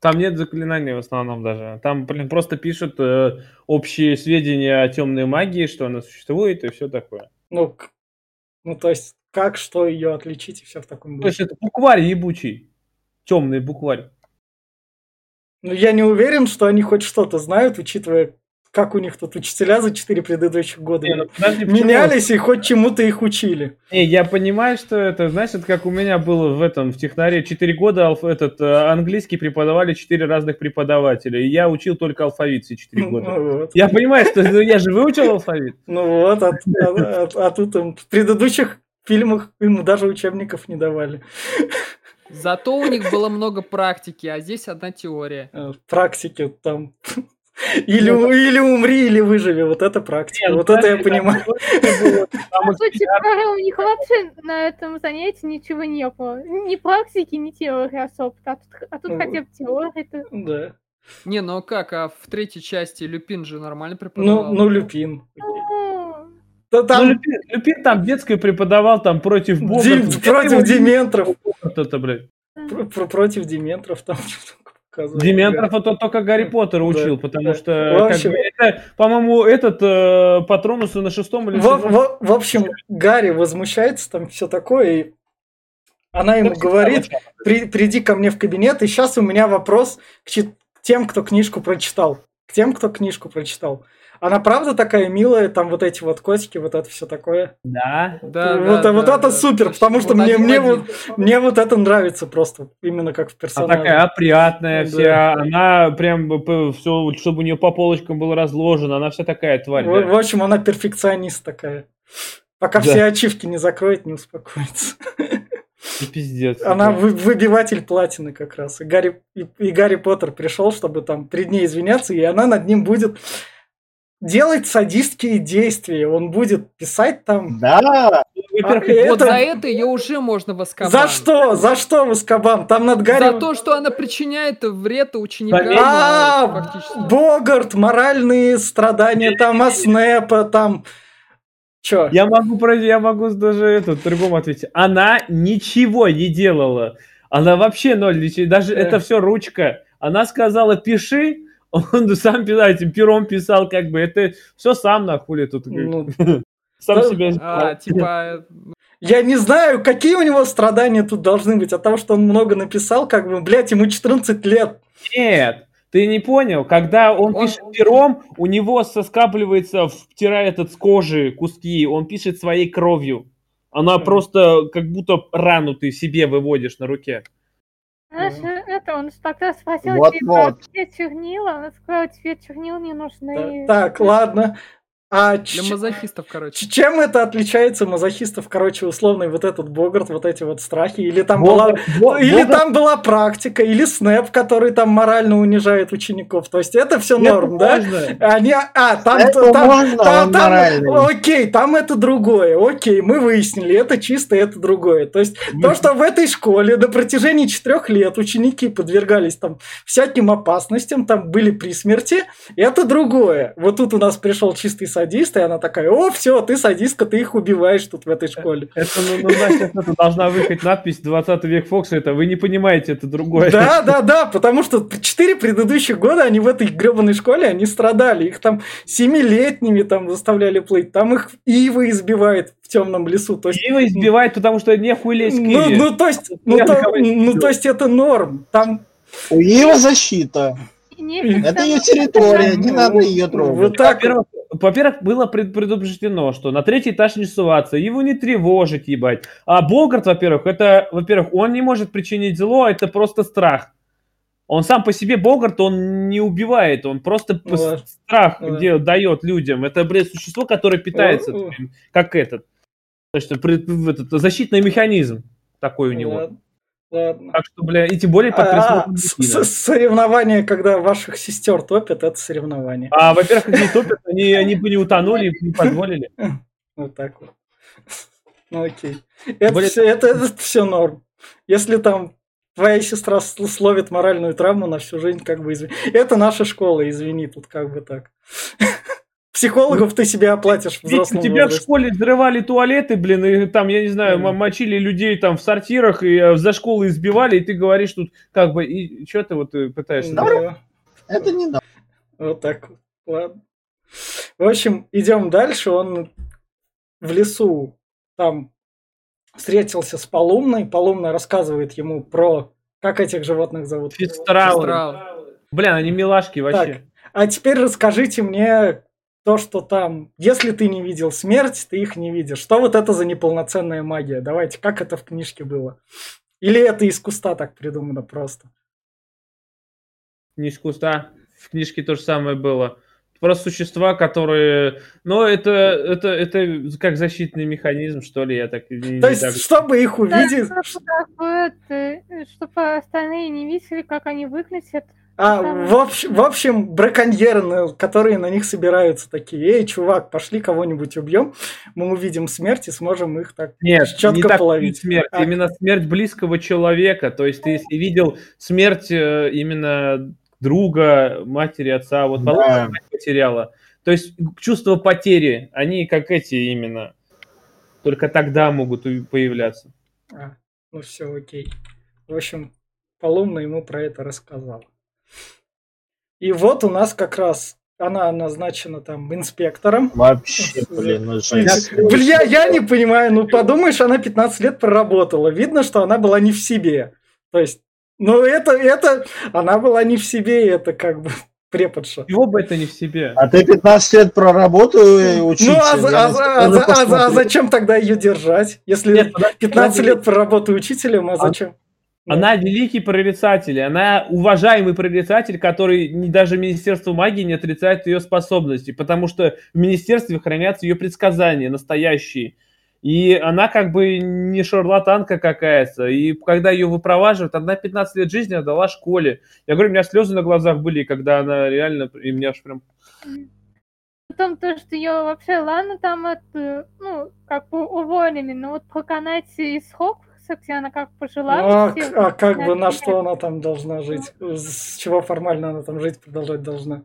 Там нет заклинаний в основном даже. Там, блин, просто пишут э, общие сведения о темной магии, что она существует и все такое. Ну, ну, то есть, как, что ее отличить и все в таком То есть духе. это букварь ебучий. Темный букварь. Ну, я не уверен, что они хоть что-то знают, учитывая, как у них тут учителя за четыре предыдущих года Не, ну, подожди, почему? менялись и хоть чему-то их учили. Не, я понимаю, что это, знаешь, это как у меня было в этом, в технаре 4 года алф- этот э, английский преподавали 4 разных преподавателя, и я учил только алфавит все 4 года. Ну, вот. Я понимаю, что ну, я же выучил алфавит. Ну вот, а, а- а- а тут им в предыдущих фильмах ему даже учебников не давали. Зато у них было много практики, а здесь одна теория. Э, Практики там. Или, у- или умри, или выживи. Вот это практика. Не, ну, вот это я понимаю. По сути, у них вообще на этом занятии ничего не было. Ни практики, ни теории особо. А тут, а тут Ну, хотя бы теория. Да. Не, ну а как, а в третьей части Люпин же нормально Ну, преподавал. ну, Люпин. Ну, Да Ну, там Люпин, Люпин там детскую преподавал там против бога. Дим- против Дементров. Это, блядь. Про- про- против Дементров там что-то показывали. Дементров это только Гарри Да, Поттер учил, да, потому да. что, В как общем- бы, это, по-моему, этот э, Патронус на шестом или В, в- в общем, Гарри возмущается, там все такое, и она ему всегда говорит. «При- приди ко мне в кабинет, и сейчас у меня вопрос к, к тем, кто книжку прочитал. К тем, кто книжку прочитал. Она правда такая милая, там вот эти вот котики, вот это все такое. Да. Да, вот да, вот да, это да. супер, потому что Вот мне, мне, вот, мне вот это нравится просто, именно как в Она персонаже. такая опрятная Да. вся, она прям все, чтобы у нее по полочкам было разложено, она вся такая тварь. В, да. в общем, она перфекционист такая. Пока Да. все ачивки не закроет, не успокоится. И пиздец. Она вы- выбиватель платины как раз. И Гарри, и, и Гарри Поттер пришел, чтобы там три дня извиняться, и она над ним будет делать садистские действия. Он будет писать там... Да, Во-первых, А, Вот это- за это ее уже можно в Азкабан. За что? За что в Аскабан? Там над Гарри... За то, что она причиняет вред ученикам. А, э. Богарт, моральные страдания, там, Аснепа, там... Чё? Я могу, про- я могу даже это другому ответить. Она ничего не делала. Она вообще ноль. Даже Да. это все ручка. Она сказала, пиши. Он сам писал, этим пером писал, как бы. Это все сам нахули тут. Ну, сам себя А, типа, Я не знаю, какие у него страдания тут должны быть от того, что он много написал, как бы, блядь, ему 14 лет. Нет, ты не понял. Когда он, Он- пишет пером, у него соскапливается, втирает от с кожи куски, он пишет своей кровью. Она Мгм. просто как будто рану ты себе выводишь на руке. Знаешь, э, это он ж тогда спросил, Вот-вот. типа, где чернила? Она сказала, тебе чернил не нужны. Так, ладно. А для ч- мазохистов, короче. чем это отличается мазохистов, короче, условный вот этот Богарт, вот эти вот страхи? Или там была... Бога- Или Бога- там была практика, или Снэп, который там морально унижает учеников. То есть это все Это норм, да? можно. Они, а, там, это там, можно, там- он там- моральный. окей, там это другое, окей, мы выяснили, это чисто, это другое. То есть то, что в этой школе на протяжении четырех лет ученики подвергались там всяким опасностям, там были при смерти, это другое. Вот тут у нас пришел чистый садист, и она такая, о, все, ты садистка, ты их убиваешь тут в этой школе. Это, ну, ну, значит, это должна выехать надпись 20 век Фокса, это вы не понимаете, это другое. Да, да, да, потому что четыре предыдущих года они в этой гребаной школе, они страдали. Их там семилетними там заставляли плыть. Там их Ива избивает в темном лесу. То есть, Его избивают, потому что нехуй лезть к ну, ну, то есть, ну, Я то, не ну, то есть это норм. Там у Ива защита. Нефиг Это ее территория, не Ну, надо ее трогать. вот так. Во-первых, во-первых, было пред- предупреждено, что на третий этаж не суваться, его не тревожить, ебать. А Богарт, во-первых, это, во-первых, он не может причинить зло, это просто страх. Он сам по себе Богарт, он не убивает, он просто п- Да. страх Да. где дает людям. Это, блядь, существо, которое питается, О, о. как этот. То есть, защитный механизм такой у него. Ладно. Так что, бля, и тем более под А, присмотром с- Никита. с- Соревнование, когда ваших сестер топят, это соревнование. А, во-первых, они топят, они, они бы не утонули, не позволили. Вот так вот. Ну окей. Это Более- все, это, все норм. Если там твоя сестра сл- словит моральную травму на всю жизнь, как бы извини. Это наша школа, извини, тут как бы так. Психологов ты себе оплатишь Ведь у тебя в школе взрывали туалеты, блин, и там, я не знаю, мочили людей там в сортирах, и э, за школы избивали, и ты говоришь тут, как бы, и что ты вот э, пытаешься? Да, Это не надо. Вот так вот. Ладно. В общем, идем дальше. Он в лесу там встретился с Полумной. Полумна рассказывает ему про... Как этих животных зовут? Астрал. Блин, они милашки вообще. Так, а теперь расскажите мне то, что там, если ты не видел смерть, ты их не видишь. Что вот это за неполноценная магия? Давайте, как это в книжке было? Или это из куста так придумано просто? Не из куста. В книжке то же самое было. Просто существа, которые... Ну, это, это, это как защитный механизм, что ли, я так... не- То не есть, так- чтобы их Да, увидеть... чтобы как бы это, чтобы остальные не видели, как они выглядят. А, в, общ- в общем, браконьеры, на- которые на них собираются, такие, эй, чувак, пошли кого-нибудь убьем, мы увидим смерть и сможем их так Нет, четко не так половить. смерть, А. именно смерть близкого человека. То есть ты если видел смерть э, именно друга, матери, отца, вот Да. Потеряла. То есть чувство потери, они как эти именно. Только тогда могут появляться. А, ну все, окей. В общем, Полумна ему про это рассказала. И вот у нас как раз она назначена там инспектором. Вообще, блин, ну жесть. Бля, я не понимаю, ну подумаешь, она 15 лет проработала. Видно, что она была не в себе. То есть, ну это, это, она была не в себе, это как бы преподша. Его бы это не в себе. А ты 15 лет проработаю учитель. Ну а, я а а а а посмотрю. зачем тогда ее держать? Если Нет, подожди, 15 подожди. лет проработаю учителем, а зачем? Она великий прорицатель, она уважаемый прорицатель, который даже Министерство магии не отрицает ее способности, потому что в министерстве хранятся ее предсказания настоящие. И она как бы не шарлатанка какая-то. И когда ее выпроваживают, она 15 лет жизни отдала школе. Я говорю, у меня слезы на глазах были, когда она реально... И меня аж прям... Потом то, что ее вообще, ладно, там это, ну, как бы уволили, но вот проканать из Хогвартса, где она как пожила. Ну, а, а как бы на что она там должна жить? С чего формально она там жить продолжать должна?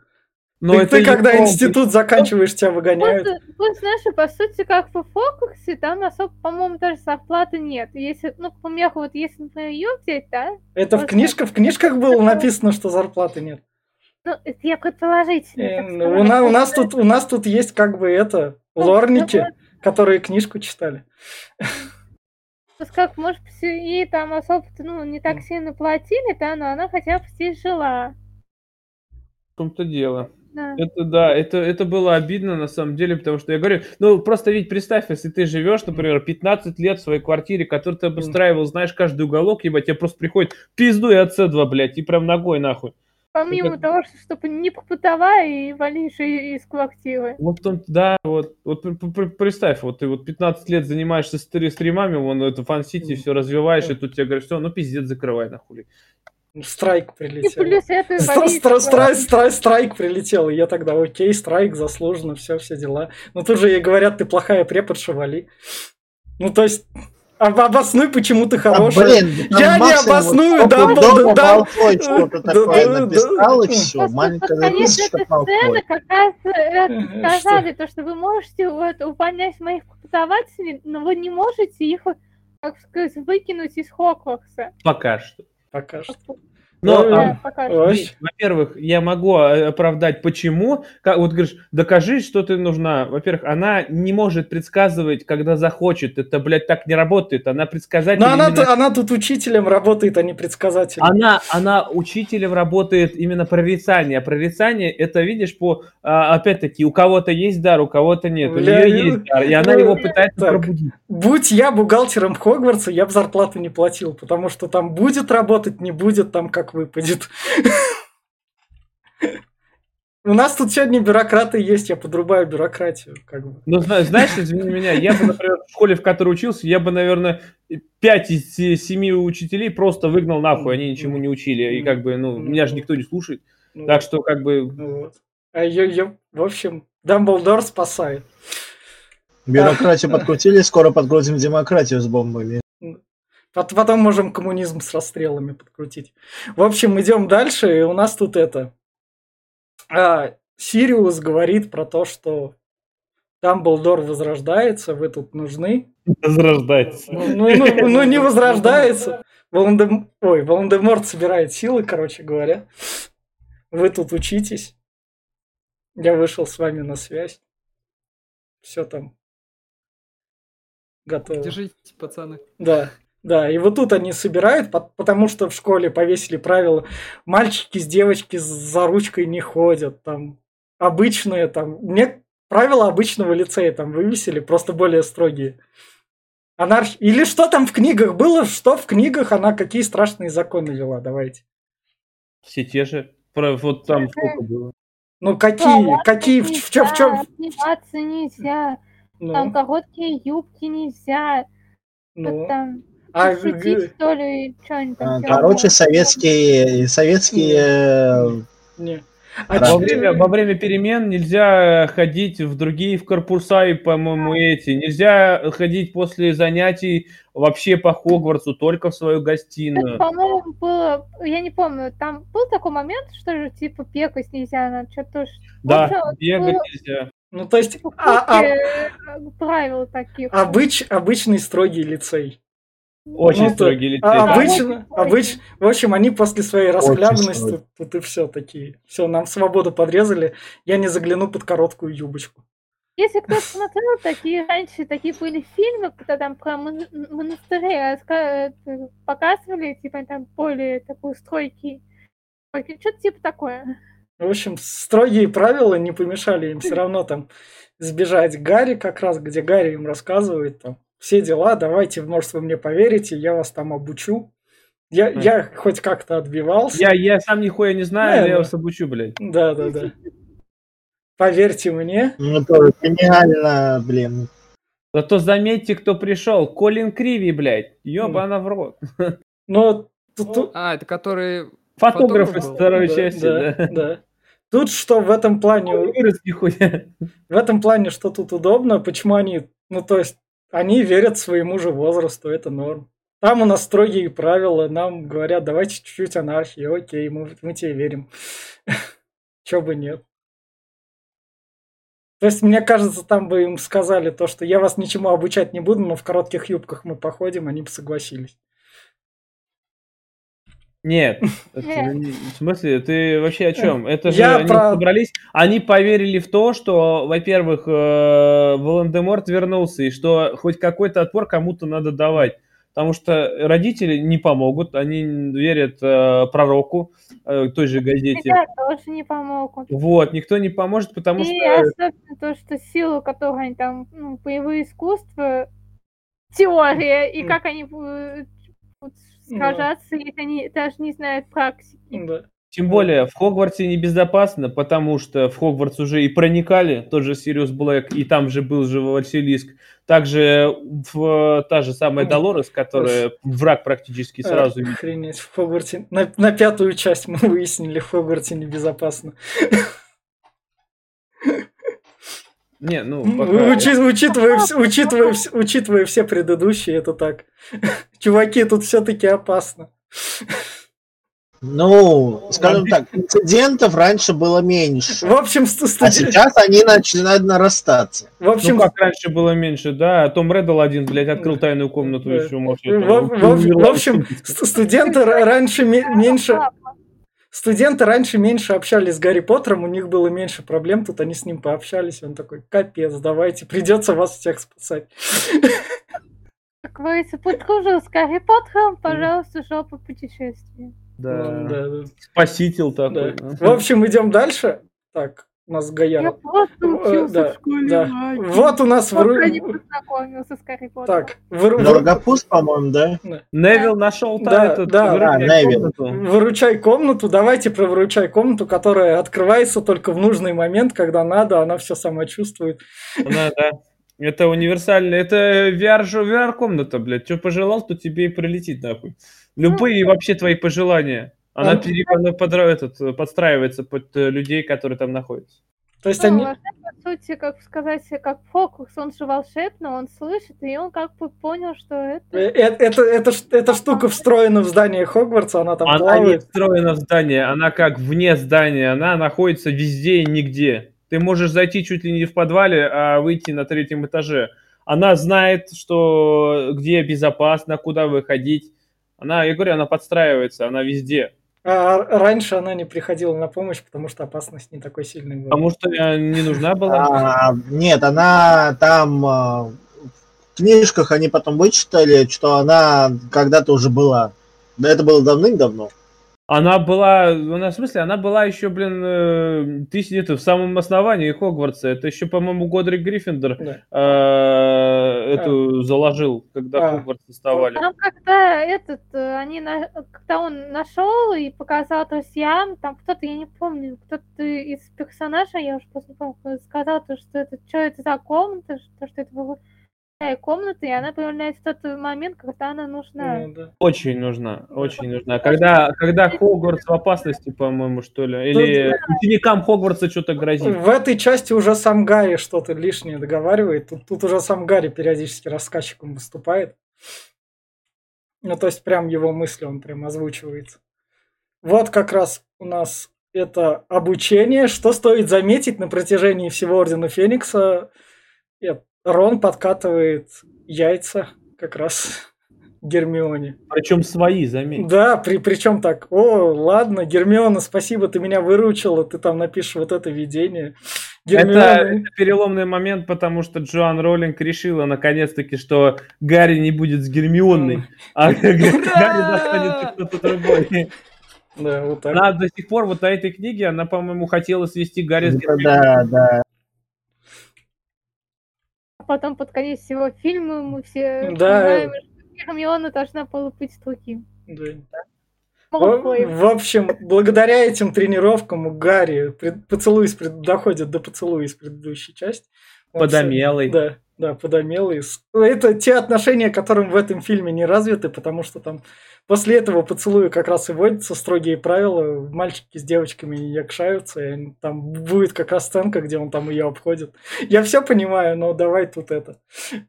Но ты, это ты когда её- институт заканчиваешь, тебя выгоняют. Просто, вот, знаешь, по сути, как в Хогвартсе, там особо, по-моему, даже зарплаты нет. Если, ну, к примеру, вот если, например, ее взять, да, Это в книжках, в книжках было написано, что зарплаты нет. ну, это я предположительно. Э, так У, на- у нас тут у нас тут есть как бы это Ну, лорники, ну, которые книжку читали. Как, может быть, ей там особо, ну, не так сильно платили, да, но она хотя бы здесь жила. В том-то дело. Да. Это да, это, это было обидно на самом деле, потому что я говорю, ну просто ведь представь, если ты живешь, например, 15 лет в своей квартире, которую ты обустраивал, знаешь каждый уголок, ебать, тебе просто приходит пизду и от два, блядь, и прям ногой нахуй. Помимо как- того, что чтобы не попутовая и валишь и- из квартиры. Вот том, да, вот, вот пр- пр- представь, вот ты вот 15 лет занимаешься стри- стримами, вон это фан-сити все развиваешь, и тут тебе говорят, все, ну пиздец, закрывай нахуй. Ну, Страйк И прилетел. плюс это Стра- Страйк прилетел, и я тогда, окей, страйк, заслуженно, все, все дела. Но тут же ей говорят, ты плохая преподша, вали. Ну, то есть, обоснуй, почему ты А, хорошая. блин, Я не обосную, вот да, дома да. Малфой что-то Да, такое да, написал, и все. Маленькая записочка Малфой. сцены как раз э, Э, сказали, то, что вы можете вот увольнять моих преподавателей, но вы не можете их, как сказать, выкинуть из Хогвартса. Пока что. Пока что. Но, Ну, а, что. Вообще. Во-первых, я могу э, оправдать, почему. Как, вот говоришь, докажи, что ты нужна. Во-первых, она не может предсказывать, когда захочет. Это, блядь, так не работает. Она предсказатель. Но она, именно- она тут учителем работает, а не предсказателем. она, она учителем работает именно прорицание. А прорицание, это, видишь, по, а, опять-таки, у кого-то есть дар, у кого-то нет. У Бля, нее ну, есть дар, и она ну, его пытается так. пробудить. Будь я бухгалтером Хогвартса, я бы зарплату не платил, потому что там будет работать, не будет, там как выпадет. У нас тут сегодня бюрократы есть, я подрубаю бюрократию. Как бы. Ну, зна- знаешь, извини меня, я бы, например, в школе, в которой учился, я бы, наверное, пять из се- семи учителей просто выгнал нахуй, они ничему не учили. И как бы, ну, меня же никто не слушает. Ну, Так что, как бы, ну вот. А в общем, Дамблдор спасает. Бюрократию подкрутили, скоро подкрутим демократию с бомбами. Пот- Потом можем коммунизм с расстрелами подкрутить. В общем, идем дальше, и у нас тут это. А, Сириус говорит про то, что Дамблдор возрождается, вы тут нужны. возрождается. Ну, ну, ну, ну, не возрождается. Волан-де- Ой, Волан-де-Морт собирает силы, короче говоря. Вы тут учитесь. Я вышел с вами на связь. Все там готово. Держитесь, пацаны. Да, да, и вот тут они собирают, пот- потому что в школе повесили правила, мальчики с девочки за ручкой не ходят, там обычные, там, мне правила обычного лицея там вывесили, просто более строгие. Анарх... Или что там в книгах было, что в книгах она какие страшные законы вела, давайте. Все те же. Про- Вот там сколько было. Ну какие, какие, в, в, чём- в чем, Обниматься нельзя, там ну, короткие юбки нельзя, ну, вот там а, шутить, г- что ли, что-нибудь А, там. Короче, делать. советские, советские э, не. А. Во время, во время перемен нельзя ходить в другие в корпуса и, по-моему, эти. Нельзя ходить после занятий вообще по Хогвартсу, только в свою Это, гостиную. по-моему, было, я не помню, там был такой момент, что же, типа, бегать нельзя, на что-то... Да, общем, бегать было нельзя. Ну то есть, а- а- э, правил таких. обыч, обычный строгий лицей. Очень Ну, строгий лицей. А, Да, обычно, очень обыч, в общем, они после своей расхлябанности тут, тут и все такие. Все, нам свободу подрезали. Я не загляну под короткую юбочку. Если кто-то смотрел, такие раньше такие были фильмы, когда там про мон- монастыри это, показывали, типа там более такой стройкий. Что-то типа такое. В общем, строгие правила не помешали им все равно там сбежать Гарри, как раз где Гарри им рассказывает там все дела, давайте, может, вы мне поверите, я вас там обучу. Я, Мгм. я хоть как-то отбивался. Я, я сам нихуя не знаю, Да, я да. вас обучу, блядь. Да, да, да. Поверьте мне. ну, тоже гениально, блин. Зато заметьте, кто пришел. Колин Криви, блядь. Ёбана в рот. Но тут, А, это который... Фотограф Фотограф из второй да, части, да, да. да. Тут что в этом плане вырос нихуя. В этом плане, что тут удобно, почему они, ну то есть, они верят своему же возрасту, это норм. Там у нас строгие правила, нам говорят, давайте чуть-чуть анархии, окей, мы, мы тебе верим. Чё бы нет. То есть, мне кажется, там бы им сказали то, что я вас ничему обучать не буду, но в коротких юбках мы походим, они бы согласились. Нет. это В смысле, ты вообще о чем? Это же Я они про- собрались, они поверили в то, что, во-первых, э, Волан-де-Морт вернулся, и что хоть какой-то отпор кому-то надо давать. Потому что родители не помогут, они верят э, пророку, э, той же газете. Ребят тоже не помогут. Вот, никто не поможет, потому И что... особенно то, что силу, которую они там, ну, боевые искусства, теория, и как они будут Да. сражаться, если они даже не знают практики. Да. Тем более, в Хогвартсе небезопасно, потому что в Хогвартс уже и проникали, тот же Сириус Блэк, и там же был же Василиск. Также в, та же самая. Долорес, которая враг практически сразу видит. Охренеть, в Хогварте. На, на пятую часть мы выяснили, в Хогварте небезопасно. Не, ну, пока... учи- учитывая, учитывая, учитывая все предыдущие, это так. Чуваки, тут все-таки опасно. Ну, скажем так, инцидентов раньше было меньше. В общем, А студи- сейчас они начинают нарастаться. в общем, Ну, как раньше было меньше, да. Том Реддл один, блядь, открыл тайную комнату все, может, в, в- в- в общем, ст- студенты ра- раньше ме- меньше, студенты раньше меньше общались с Гарри Поттером, у них было меньше проблем, тут они с ним пообщались, он такой, капец, давайте, придется вас всех спасать. Как говорится, подружил с Гарри Поттером, пожалуйста, жопа путешествия. Да. Ну, да, да. Спаситель такой. В общем, идем дальше. Так, у нас Я Гаяров. просто Э, учился да, в школе да. магии. Вот у нас в Пока Ру- не познакомился с Гарри Поттером. Так, в Ру- в- Дорогопуст, по-моему, да? Невил нашел Да, да, этот да. выручай Да, Невил. комнату. Выручай комнату, давайте про выручай комнату, которая открывается только в нужный момент, когда надо, она все сама чувствует. Она, да. Это универсально. Это VR, же- VR-комната, блядь. Что пожелал, то тебе и прилетит, нахуй. Любые вообще твои пожелания. Она, А- пере- она подра- этот, э, подстраивается под э, людей, которые там находятся. То есть Ну, они... вообще, по сути, как сказать, как фокус, он же волшебный, он слышит, и он как бы понял, что э, это... э, Это, это, ш- эта штука встроена в здание Хогвартса, она там Она не плавает. встроена в здание, она как вне здания, она находится везде и нигде. Ты можешь зайти чуть ли не в подвале, а выйти на третьем этаже. Она знает, что где безопасно, куда выходить. Она, я говорю, она подстраивается, она везде. А раньше она не приходила на помощь, потому что опасность не такой сильной была. Потому что э, не нужна была. А, нет, она там а, в книжках они потом вычитали, что она когда-то уже была. Да это было давным-давно. Она была, она, в смысле, она была еще, блин, э, ты это в самом основании Хогвартса. Это еще, по-моему, Годрик Гриффиндор Да. э, эту заложил, когда А. Хогвартс доставали. Там когда этот, э, они, на- когда он нашел и показал друзьям, там кто-то, я не помню, кто-то из персонажей, я уже просто не помню, сказал, то, что это, что это за комната, что, что это такая комната, и она появляется в тот момент, когда она нужна. Ну, да. Очень нужна, очень нужна. Когда, когда Хогвартс в опасности, по-моему, что ли, или ученикам Хогвартса что-то грозит. В этой части уже сам Гарри что-то лишнее договаривает. Тут, тут уже сам Гарри периодически рассказчиком выступает. Ну, то есть прям его мысли он прям озвучивает. Вот как раз у нас это обучение. Что стоит заметить на протяжении всего Ордена Феникса? э, Рон подкатывает яйца как раз Гермионе. Причем свои, заметь. Да, при, причем так, о, ладно, Гермиона, спасибо, ты меня выручила, ты там напишешь вот это видение. Это, Гермиона, это переломный момент, потому что Джоан Роллинг решила наконец-таки, что Гарри не будет с Гермионой, а Гарри достанется кто-то другой. да, вот так. Она до сих пор вот на этой книге, она, по-моему, хотела свести Гарри с Гермионой. Да, да. А потом под конец всего фильма мы все Да. понимаем, что Гермиона должна была быть другим. Да. В, в общем, благодаря этим тренировкам у Гарри пред- поцелуй из пред- доходит до поцелуя из предыдущей части. Подомелый. Да, да, подомелый. Это те отношения, которым в этом фильме не развиты, потому что там после этого поцелуя как раз и вводятся строгие правила. Мальчики с девочками якшаются, и там будет как раз сценка, где он там ее обходит. Я все понимаю, но давай тут это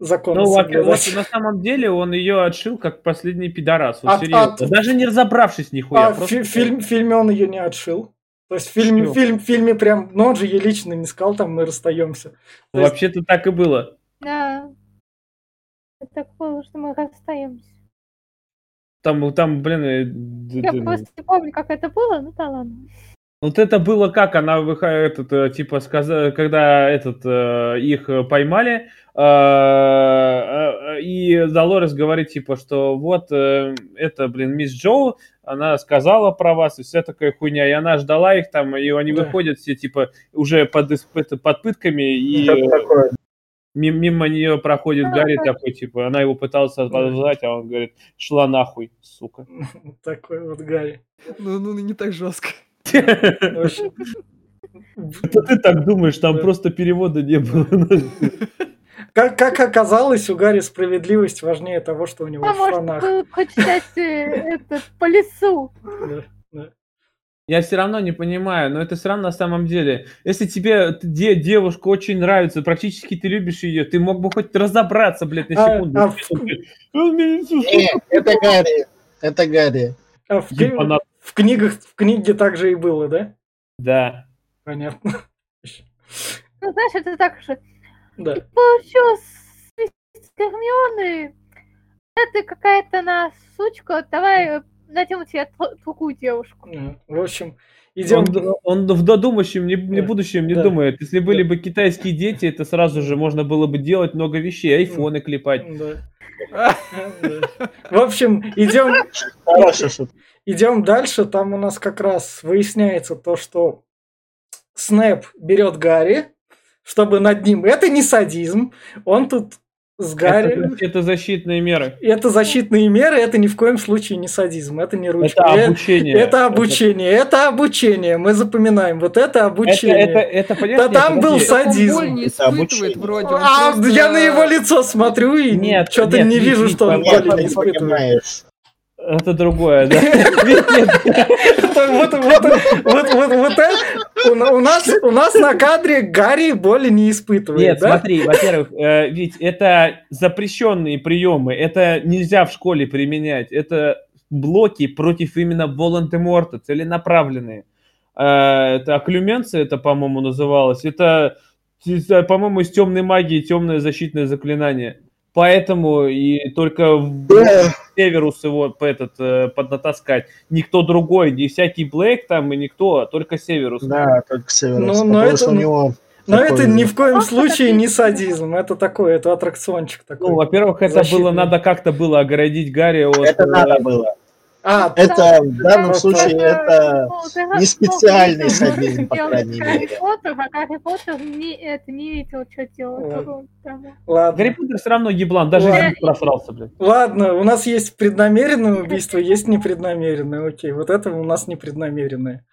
закон Ну, во-первых, на самом деле он ее отшил как последний пидорас. Вот От- серьезно. от- Даже не разобравшись нихуя. А в просто- фи- фильм, в фильме он ее не отшил. То есть в фильме, фильм, в фильме прям, ну он же ей лично не сказал, там мы расстаемся. То есть- Вообще-то так и было. Да. Это так было, что мы расстаемся. Там, там, блин, э, Я д- просто не помню, как это было, ну да ладно. Вот это было как, она выходит, этот, э, типа, сказа- когда этот, э, их э, поймали, э, э, и Долорес говорит, типа, что вот, э, это, блин, мисс Джоу, она сказала про вас, и вся такая хуйня, и она ждала их там, и они Да. выходят все, типа, уже под, под пытками, и Что-то э, такое. Ми- мимо нее проходит Гарри такой, типа, она его пыталась отозвать, а он говорит, шла нахуй, сука. Такой вот Гарри. Ну, ну, не так жестко. Это ты так думаешь, там просто перевода не было. Как, как оказалось, у Гарри справедливость важнее того, что у него А в может штанах. было прочитать э, этот по лесу. Я все равно не понимаю, но это все равно на самом деле. Если тебе де- девушка очень нравится, практически ты любишь ее, ты мог бы хоть разобраться, блядь, на А- секунду. а в- Не, это Гарри. Это Гарри. А в, кни- на- в книгах, в книге так же и было, да? Да. Понятно. Ну, знаешь, это так же. Да. Получилось с Гермионы. Это какая-то она сучка. Давай найдем тебе тр- другую девушку. Да. В общем, идем. Он, он в додумающем, не, не Да. будущем не Да. думает. Если были Да. бы китайские дети, это сразу же можно было бы делать много вещей, айфоны клепать. Да. В общем, идем, идем дальше. Там у нас как раз выясняется то, что Снэп берет Гарри, чтобы над ним... Это не садизм. Он тут с Гарри... Это, это защитные меры. Это защитные меры, это ни в коем случае не садизм, это не ручка. Это обучение. Это обучение, это обучение. Мы запоминаем, вот это обучение. Это, это, это да там был садизм. Он не испытывает вроде. Он а, просто... я на его лицо смотрю и нет, что-то не вижу, что он боль не испытывает. Это другое, да. Вот, это у нас, у нас на кадре Гарри боли не испытывает. Нет, смотри, во-первых, ведь это запрещенные приемы, это нельзя в школе применять, это блоки против именно Волан-де-Морта, целенаправленные. Это оклюменция, это, по-моему, называлось. Это, по-моему, из темной магии темное защитное заклинание. Поэтому и только Да. Северус его этот, э, поднатаскать. Никто другой, не всякий Блейк там и никто, а только Северус. Да, только Северус. Ну, но это- у него Но такой- это ни в коем случае не садизм. Это такой, это аттракциончик такой. Ну, во-первых, это Защитный. было, надо как-то было оградить Гарри от... Это э, надо было. А, Это в данном Это- случае это не специальный садизм, по крайней Гарри мере. Поттер, а Гарри Поттер не, это, не видел, что делать. Ладно. Гарри Поттер все равно еблан, даже Ладно. если просрался, блядь. Ладно, у нас есть преднамеренное убийство, есть непреднамеренное. Окей, вот это у нас непреднамеренное.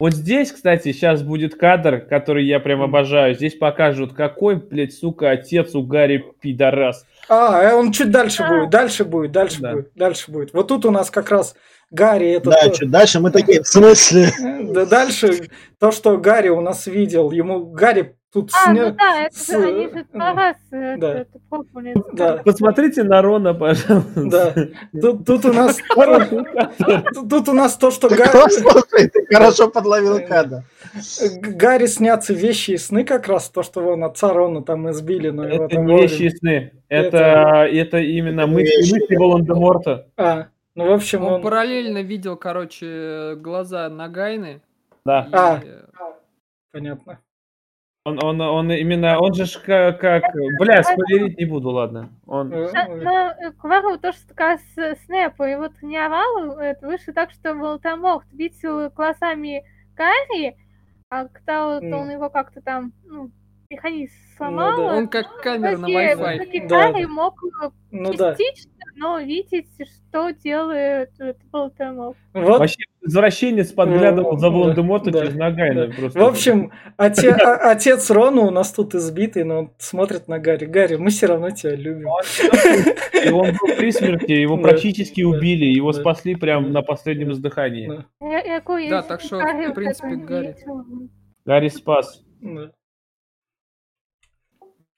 Вот здесь, кстати, сейчас будет кадр, который я прям обожаю. Здесь покажут, какой, блядь, сука, отец у Гарри пидорас. А, э, он чуть дальше будет, дальше будет, дальше Да. будет, дальше будет. Вот тут у нас как раз Гарри это... Да, то- что дальше мы такие, в смысле? Да дальше то, что Гарри у нас видел, ему Гарри тут А, сня- ну да, это с- же, они же два раза это, да. это пробовали. Да. Посмотрите на Рона, пожалуйста. Да. Тут, тут у нас кадр. тут, у нас то, что Гарри, ты хорошо подловил кадр. Г- Гарри снятся вещи и сны как раз, то, что вон отца Рона там избили, но его Это там вещи и сны. Это, это именно мысли, мысли Волан-де-Морта. А, ну в общем Он он... параллельно видел, короче, глаза Нагайны. Да. и, А. э, Понятно. Он, он, он именно, он же ж как, как... Бля, спойлерить не буду, ладно. Он... Э, Да, Но э, говорю, то, что как раз э, Снэп и вот не орал, это выше так, что Волтаморт видел глазами Гарри, а когда вот он его как-то там, ну, механизм да. сломал, Он как камера на Wi-Fi. Да, Гарри да. мог э, Ну да. частично, но видеть, что делает э, Волтаморт. Вот, Вообще, извращенец подглядывал за Ну, Волан-де-Морта да, через Нагайна. да. Просто. В общем, оте- а- отец Рона у нас тут избитый, но он смотрит на Гарри. Гарри, мы все равно тебя любим. И он был при смерти, его Да, практически да, убили, его да. спасли прям Да. на последнем издыхании. Да, Я, я говорю, Да, так что, Гарри в принципе, Гарри. Гарри спас. да.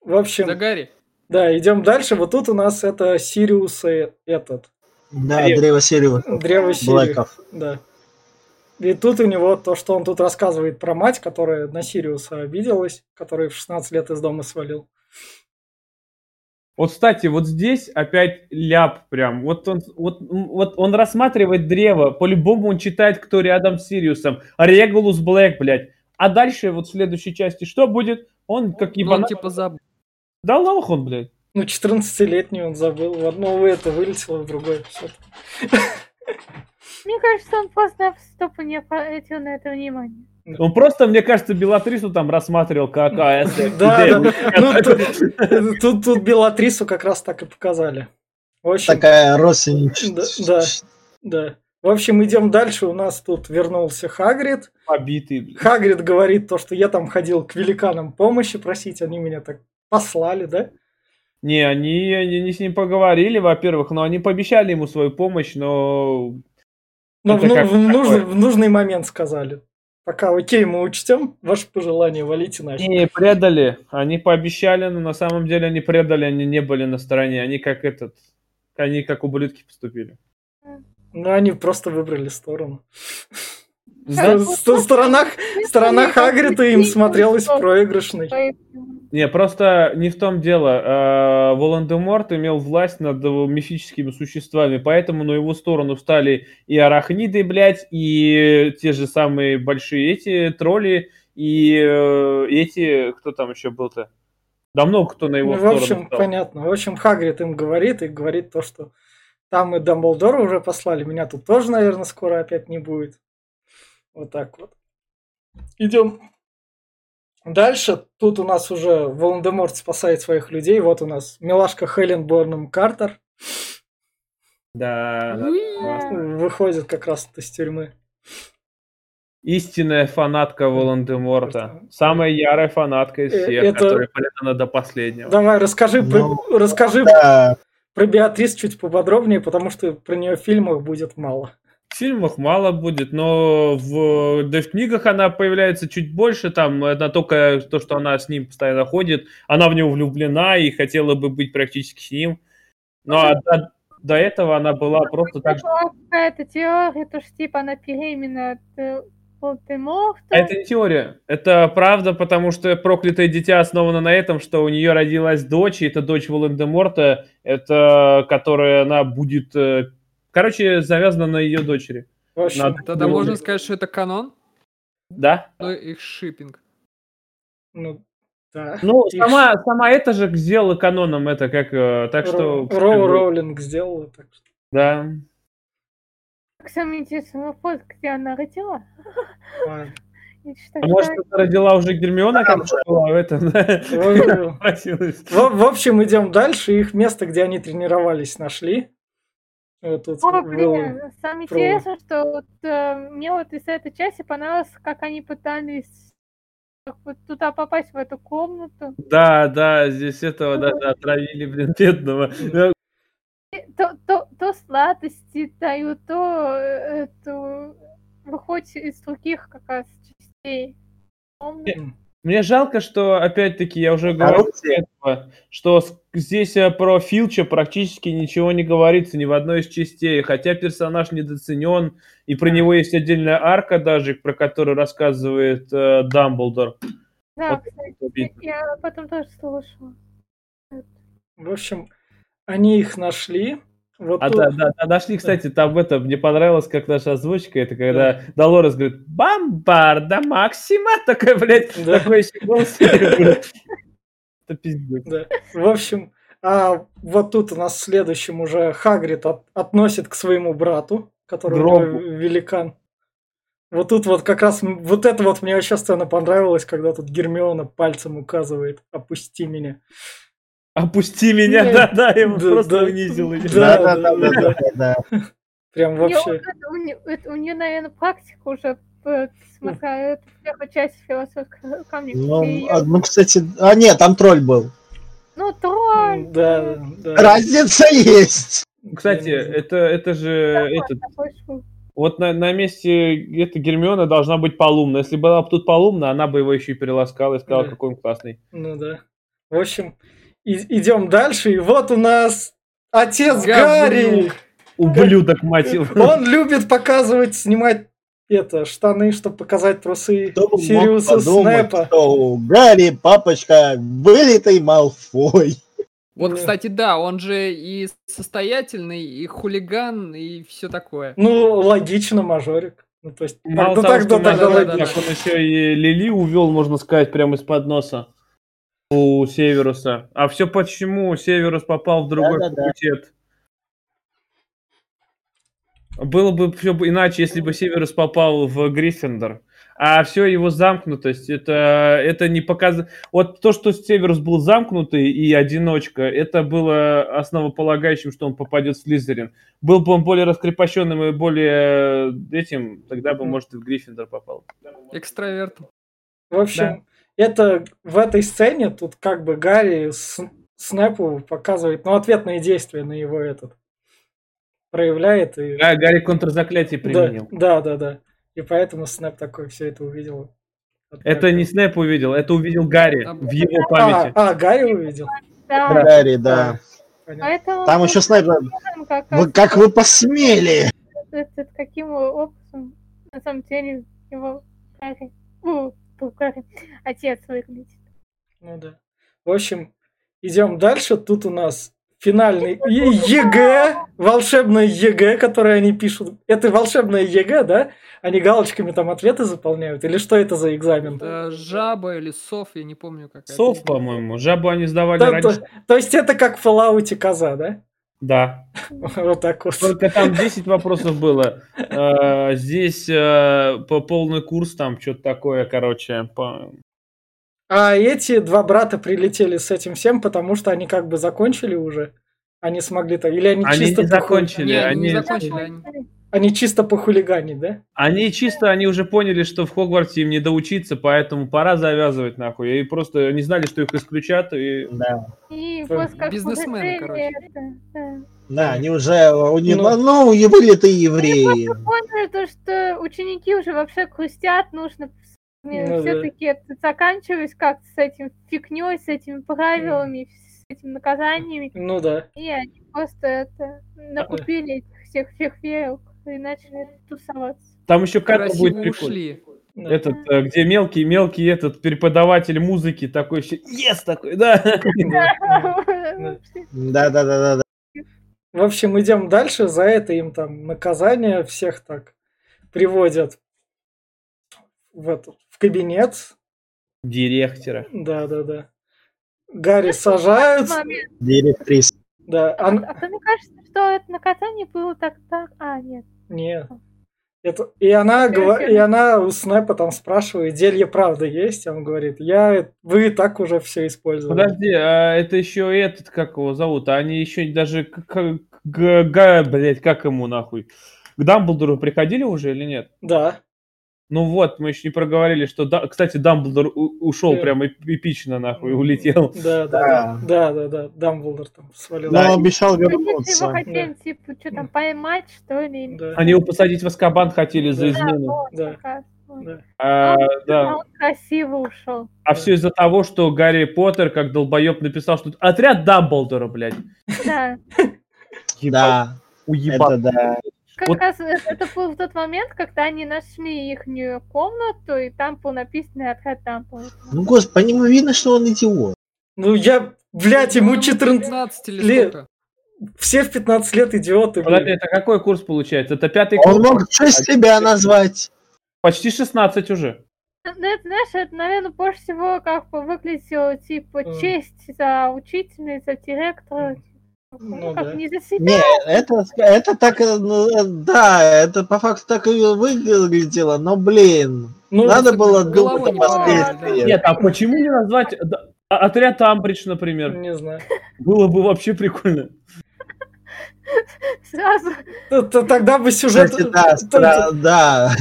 В общем, За Гарри. Да, идем дальше. Вот тут у нас это Сириус и этот. Да, Древо. древо Сириус. Древо Сириус. Блэков. Да. И тут у него то, что он тут рассказывает про мать, которая на Сириуса обиделась, который в 16 лет из дома свалил. Вот, кстати, вот здесь опять ляп прям. Вот он, вот, вот он рассматривает древо. По-любому он читает, кто рядом с Сириусом. Регулус Блэк, блядь. А дальше вот в следующей части что будет? Он как Ну, он ебанат. типа забыл. Да лох он, блядь. Ну, 14-летний он забыл. В одно это вылетело, в другое все. Мне кажется, он просто стопа не обратил на это внимание. Он просто, мне кажется, Белатрису там рассматривал как а, это, Да, да. Ну, тут, Белатрису как раз так и показали. Такая родственничество. Да, да. В общем, идем дальше. У нас тут вернулся Хагрид. Побитый, блядь. Хагрид говорит то, что я там ходил к великанам помощи просить, они меня так послали, да? Не, они, они не с ним поговорили, во-первых, но они пообещали ему свою помощь, но в, ну- как в нужный, в нужный момент сказали. Пока, окей, мы учтем ваши пожелания, валите нафиг. не предали. Они пообещали, но на самом деле они предали, они не были на стороне. Они как этот, они как ублюдки поступили. Ну, они просто выбрали сторону. Да? С- с- Сторона, сторона Хагрида им смотрелась проигрышной. Не, просто не в том дело. А, Волан-де-Морт имел власть над мифическими существами, поэтому на его сторону встали и арахниды, блядь, и те же самые большие эти тролли, и э, эти, кто там еще был-то? Да много кто на его Ну, в сторону общем, встал. понятно. В общем, Хагрид им говорит и говорит то, что там и Дамблдора уже послали, меня тут тоже, наверное, скоро опять не будет. Вот так вот. идем дальше. Тут у нас уже Волан-де-Морт спасает своих людей. Вот у нас милашка Хелен Борном Картер Да, выходит как раз из тюрьмы. Истинная фанатка Волан-де-Морта. Самая ярая фанатка из Э, всех, это- которая полетана до последнего. Давай, расскажи, про- Ну, расскажи Да, про Беатрис чуть поподробнее, потому что про нее в фильмах будет мало. В фильмах мало будет, но в, да в книгах она появляется чуть больше. Там это только то, что она с ним постоянно ходит. Она в него влюблена и хотела бы быть практически с ним. Но а до, до этого она была просто так же. Какая-то теория, то что типа она беременна от э, Волдеморта. А это не теория, это правда, потому что проклятое дитя основано на этом, что у нее родилась дочь, и это дочь Волан-де-Морта, это которая она будет, э, короче, завязана на ее дочери. В общем, Надо- Тогда Ну, можно сказать, что это канон, Да? но их шиппинг. ну, да. Ну, Их сама, сама это же сделала каноном это, как, э, так что... Ро- Роу Роулинг сделала. Так что... Да. Самый интересный вопрос, где она родила. А может, что это родила уже Гермиона, которая была в этом, да? В-. В, в общем, идем дальше. Их место, где они тренировались, нашли. Тут О, было- блин, самое про- интересное, что вот, э, мне вот из этой части понравилось, как они пытались как вот туда попасть в эту комнату. Да, да, здесь этого даже отравили, блин, бедного. Э, То, то, то сладости дают, то э, эту выходит из других как раз частей. комнаты. Мне жалко, что, опять-таки, я уже говорил, этого, что здесь э, про Филча практически ничего не говорится ни в одной из частей, хотя персонаж недооценен, и про него есть отдельная арка даже, про которую рассказывает э, Дамблдор. Да, Вот кстати, я об этом тоже слышала. В общем, они их нашли. Вот А тут- да, да, да, нашли, кстати, там это, мне понравилось, как наша озвучка, это когда Долорес говорит, бомбарда Максима, такой, блядь, Да. такой еще голос. Это пиздец. Да. В общем, а вот тут у нас в следующем уже Хагрид от- относит к своему брату, который великан. Вот тут вот как раз, вот это вот мне вообще сцена понравилась, когда тут Гермиона пальцем указывает «опусти меня». Опусти меня, Нет. да-да, я его Да, просто да. унизил. её. Да, Да, да, да, да, да, да. Прям вообще. это- у это- нее, наверное, практика уже, э, смотря эту часть философского камня. Ну, ну, кстати, а нет, там тролль был. Ну, тролль. Да, да. Разница есть. Кстати, это, это же, этот, вот на, на месте этой Гермиона должна быть Полумна. Если была бы тут Полумна, она бы его еще и переласкала и сказала, Да. какой он классный. Ну да. В общем, и- идем дальше, и вот у нас отец Говнюк. Гарри. Ублюдок, мать его. Он любит показывать, снимать это, штаны, чтобы показать трусы Кто Сириуса подумать, Снэпа. что у Гарри папочка вылитый Малфой. Вот, кстати, да, он же и состоятельный, и хулиган, и все такое. Ну, логично, мажорик. Ну, то есть, Мало ну, того, так, что да, мажорик, логично. Так он еще и Лили увел, можно сказать, прямо из-под носа у Северуса. А все почему Северус попал в другой Да-да-да. факультет? Было бы все иначе, если бы Северус попал в Гриффиндор. А все его замкнутость, это, это не показывает... Вот то, что Северус был замкнутый и одиночка, это было основополагающим, что он попадет в Слизерин. Был бы он более раскрепощенным и более этим, тогда бы, может, и в Гриффиндор попал. Экстраверт. В общем, это в этой сцене тут как бы Гарри с- Снэпу показывает, ну, ответные действия на его этот проявляет. И... А, Гарри контрзаклятие да, применил. да, да, да. И поэтому Снэп такой все это увидел. Это не Снэп увидел, это увидел Гарри А, в его А, памяти. а, Гарри увидел. Да, Гарри, да. Понятно. поэтому... Там еще посмотрим, Как, Вы, как вы посмели? каким образом, на самом деле, его Гарри, отец выглядит. Ну да. В общем, идем дальше. Тут у нас финальный ЕГЭ, волшебное ЕГЭ, которое они пишут. Это волшебное ЕГЭ, да? Они галочками там ответы заполняют? Или что это за экзамен? Да, жаба или сов, я не помню, какая. Сов, по-моему. Жабу они сдавали Да, раньше. то, то есть это как в Fallout коза, да? Да. Вот так вот. Только там 10 вопросов было. Э, Здесь э, по полный курс, там что-то такое, короче. А эти два брата прилетели с этим всем, потому что они как бы закончили уже. Они смогли так. Или они, Они чисто не закончили. Не, они не они- закончили. они- Они чисто похулиганить, да? Они чисто, они уже поняли, что в Хогвартсе им не доучиться, поэтому пора завязывать нахуй. И просто не знали, что их исключат. И... Да. И бизнесмены, короче. это, да. Да, они уже у них, Ну. ну, не были это евреи. поняли то, что ученики уже вообще хрустят, нужно Ну да. все-таки это заканчивать как-то с этим фигней, с этими правилами, с этими наказаниями. Ну да. И они просто это накупили этих всех фейерверк и начали тусоваться. Там еще кадр Красиво будет прикольный. ушли. да. Этот, э, где мелкий, мелкий этот преподаватель музыки такой еще, ес такой, да. Да, да, да, да, да. В общем, идем дальше. За это им там наказание всех так приводят в этот в кабинет. Директора. Да, да, да. Гарри сажают. Директриса. Да, А, а то мне кажется, что это наказание было так так. А, нет. Нет. Это... И, она, и она у Снэпа там спрашивает, зелье правда есть? Он говорит, я, вы и так уже все использовали. Подожди, а это еще этот, как его зовут? А Они еще даже, к- к- г- га- блядь, как ему нахуй? К Дамблдору приходили уже или нет? Да. Ну вот, мы еще не проговорили, что, да, кстати, Дамблдор ушел Э. прям эп- эпично нахуй, улетел. Да, да, да, да, да, Дамблдор там свалил. Но обещал Они его вернуться. хотели, типа, что там, поймать, что ли? Да, Они его посадить в Аскабан хотели за Да. измену. вот, Да. как раз, вот. да. А, А да. он красиво ушел. А все из-за того, что Гарри Поттер, как долбоеб, написал, что отряд Дамблдора, блядь. Да. Да, Уебан. это да. Как Вот. раз э- это был тот момент, когда они нашли их комнату, и там был написан отряд Дамблдора. Ну, господи, по нему видно, что он идиот. Ну я, блядь, ему Ну, 14 15 или лет. сколько? Все в 15 лет идиоты, Подожди, это какой курс получается? Это пятый Он курс? мог что себя назвать. Почти 16 уже. Ну, это, знаешь, это, наверное, больше всего как бы выглядело, типа, честь за учителя, за директора. Ну Ну, как да. не за себя. Не, это, это так, э, ну, э, да, это по факту так и выглядело, но, блин, Ну, надо было думать о поверили, да. последствиях. Нет, а почему не назвать да, а- отряд Амбридж, например? не знаю. Было бы вообще прикольно. Сразу. Тогда бы сюжет... Кстати, да, да,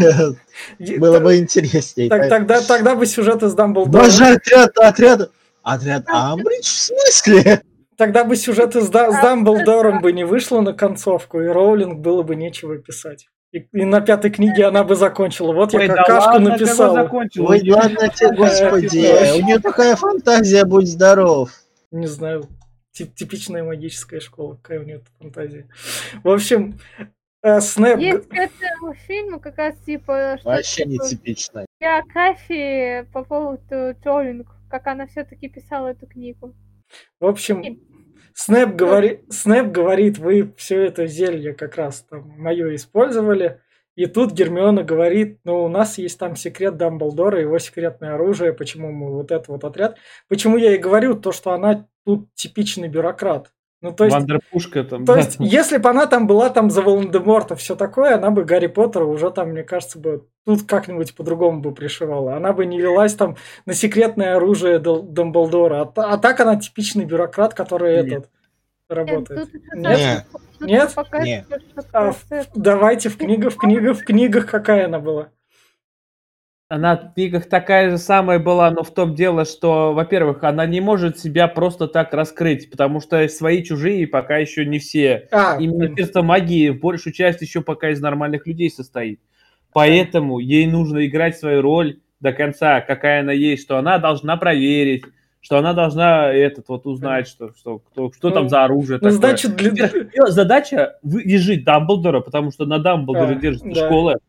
было бы интереснее. так- Тогда, тогда бы сюжет из Дамблдора... Боже, отряд, отряд, отряд Амбридж, в смысле? Тогда бы сюжет из Да- с Дамблдором бы не вышло на концовку, и Роулинг было бы нечего писать. И, и на пятой книге она бы закончила. Вот я Ой, да какашку ладно, написала. закончил? Ой, ладно тебе, господи, у нее такая фантазия, будь здоров. Не знаю. Тип- типичная магическая школа. Какая у нее фантазия. В общем, э, Снэп... Есть к этому фильму как раз типа Вообще не типично. биографии по поводу Джолинг, как она все-таки писала эту книгу. В общем, Снэп, говори... Снэп говорит, вы все это зелье как раз там мое использовали. И тут Гермиона говорит, ну, у нас есть там секрет Дамблдора, его секретное оружие, почему мы вот этот вот отряд. Почему я и говорю то, что она тут типичный бюрократ. Ну, то есть, Вандерпушка там. то да. есть, если бы она там была там за Волан-де-Морта, все такое, она бы Гарри Поттера уже там, мне кажется, бы тут как-нибудь по-другому бы пришивала. Она бы не велась там на секретное оружие Дамблдора. А, а так она типичный бюрократ, который Нет. этот работает. Нет? Нет? показывает, что А, Давайте в книгах, в книгах, в книгах какая она была. Она в книгах такая же самая была, но в том дело, что, во-первых, она не может себя просто так раскрыть, потому что свои чужие пока еще не все. А, И Министерство магии в большую часть еще пока из нормальных людей состоит. Поэтому ей нужно играть свою роль до конца, какая она есть, что она должна проверить, что она должна этот вот узнать, что, что, кто, что Ну, там за оружие ну, такое. значит, для... Задача выжить Дамблдора, потому что на Дамблдоре А, держится да. школа.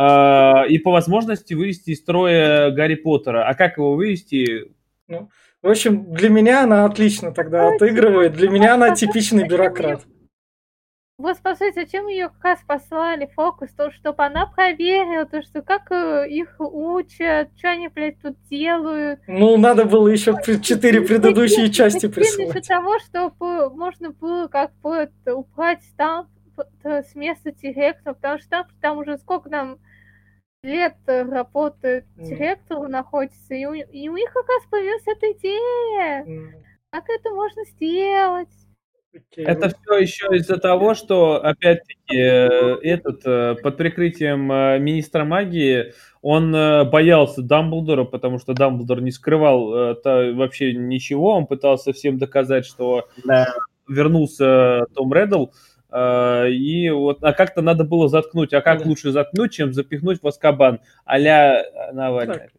А, и по возможности вывести из строя Гарри Поттера. А как его вывести? В общем, для меня она отлично тогда отыгрывает. Для меня она типичный бюрократ. Вот спросить, зачем ее как раз послали фокус, то, чтобы она проверила, то, что как э, их учат, что они, блядь, тут делают. Ну, надо было еще четыре предыдущие части Для присылать. того, чтобы можно было как бы это, убрать там э, с места директора, потому что там, там уже сколько нам лет э, работает Мгм. директор находится, и у, и у них как раз появилась эта идея. М, Как это можно сделать? Это все еще из-за того, что, опять-таки, э, этот э, под прикрытием министра магии он боялся Дамблдора, потому что Дамблдор не скрывал вообще ничего. Он пытался всем доказать, что Да. вернулся Том Реддл. Э, И вот, а как-то надо было заткнуть. А как Да. лучше заткнуть, чем запихнуть в Аскабан? А-ля Навальный. Так.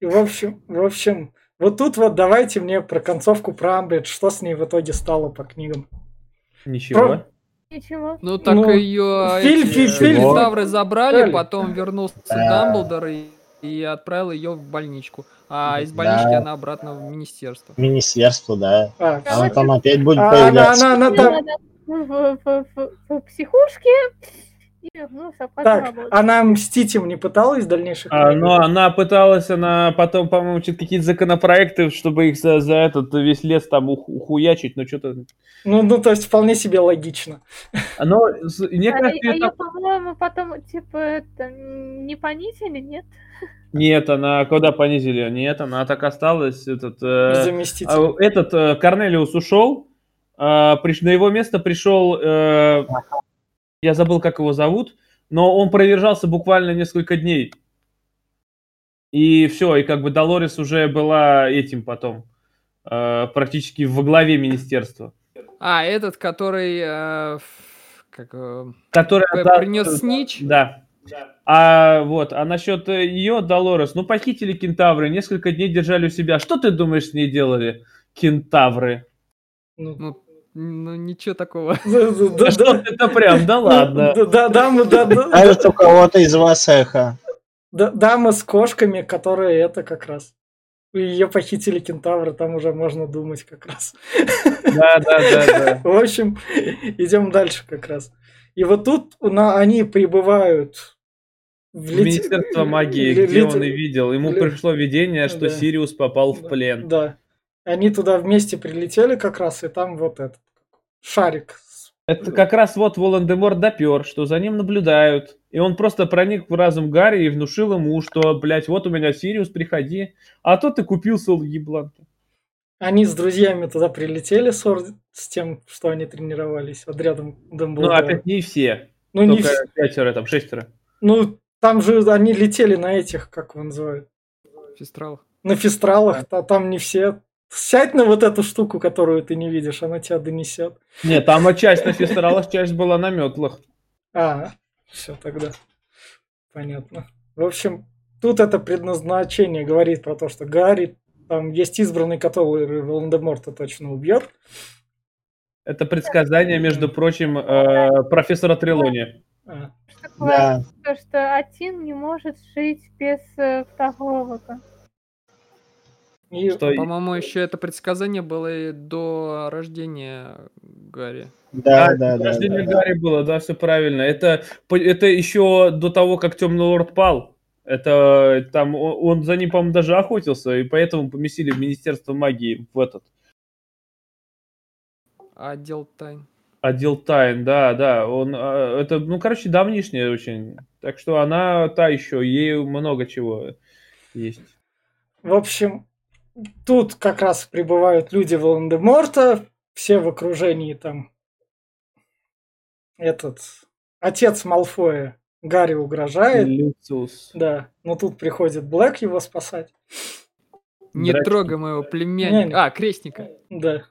И в общем, в общем, вот тут вот давайте мне про концовку про Амбридж, что с ней в итоге стало по книгам. Ничего. Ничего. Ну так Ну, ее фильм- эти фильм- кентавры забрали, Дали. потом вернулся Да. Дамблдор и, и отправил ее в больничку. А из Да. больнички она обратно в министерство. Министерство, да. А, А он там опять будет а она, появляться. она, она Мне там, в, в- в- в- психушке и обратно так, она мстить им не пыталась в дальнейших А, книгах? но она пыталась, она потом, по-моему, что-то какие-то законопроекты, чтобы их за, за этот весь лес там ух- ухуячить, но что-то... Ну, ну, то есть вполне себе логично. Но с- мне А, кажется, а это- ее, по-моему, потом, типа, это, не понизили, нет? Нет, она куда понизили? Нет, она так осталась. Этот, э, Заместитель. а, этот э, Корнелиус ушел, а, на его место пришел, э, я забыл, как его зовут, но он продержался буквально несколько дней. И все, и как бы Долорес уже была этим потом, э, практически во главе министерства. А, этот, который э, как, э, Которая п- да, принес снич. Да. А вот, а насчет ее, Долорес, ну похитили кентавры, несколько дней держали у себя. Что ты думаешь, с ней делали кентавры? Ну, Ну, ну, ничего такого. да, что это прям, да ладно. Да, да, дамы, да, да, Кажется, у кого-то из вас эхо. да, дамы с кошками, которые это как раз. Ее похитили кентавры, там уже можно думать как раз. Да, да, да, да. В общем, идем дальше как раз. И вот тут у на- они прибывают в В лете- Министерство магии, где он и видел. Ему пришло видение, что Да. Сириус попал в плен. Да. Они туда вместе прилетели как раз, и там вот этот шарик. Это как раз вот Волан-де-Морт допер, что за ним наблюдают. И он просто проник в разум Гарри и внушил ему, что, блядь, вот у меня Сириус, приходи. А то ты купил сол ебланки. Они с друзьями туда прилетели с, ор- с тем, что они тренировались отрядом Ну, Дамблдора. опять не все. Ну, не Только вс- пятеро, там, шестеро. ну, там же они летели на этих, как его называют, Фестрал. на фестралах, а там не все. Сядь на вот эту штуку, которую ты не видишь, она тебя донесет. Нет, там часть на фестералах, часть была на метлах. А, все тогда. Понятно. В общем, тут это предназначение говорит про то, что Гарри, там есть избранный, который Волан-де-Морта точно убьет. Это предсказание, между прочим, э, профессора Трелони. А, Да. то, что один не может жить без э, второго-то. И Что По-моему, еще это предсказание было и до рождения Гарри. Да, А, да, да. Рождение да, да. Гарри было, да, все правильно. Это, это еще до того, как Темный Лорд пал. Это там он, он за ним, по-моему, даже охотился, и поэтому поместили в Министерство магии в этот Отдел тайн. отдел тайн, да, да. Он, а, это, ну, короче, давнишняя очень. Так что она та еще, ей много чего есть. В общем, тут как раз прибывают люди Волан-де-Морта, все в окружении там. Этот отец Малфоя Гарри угрожает. Люциус. Да, но тут приходит Блэк его спасать. Не Здрасте. трогай моего Не, не. племянника. А, крестника. Да.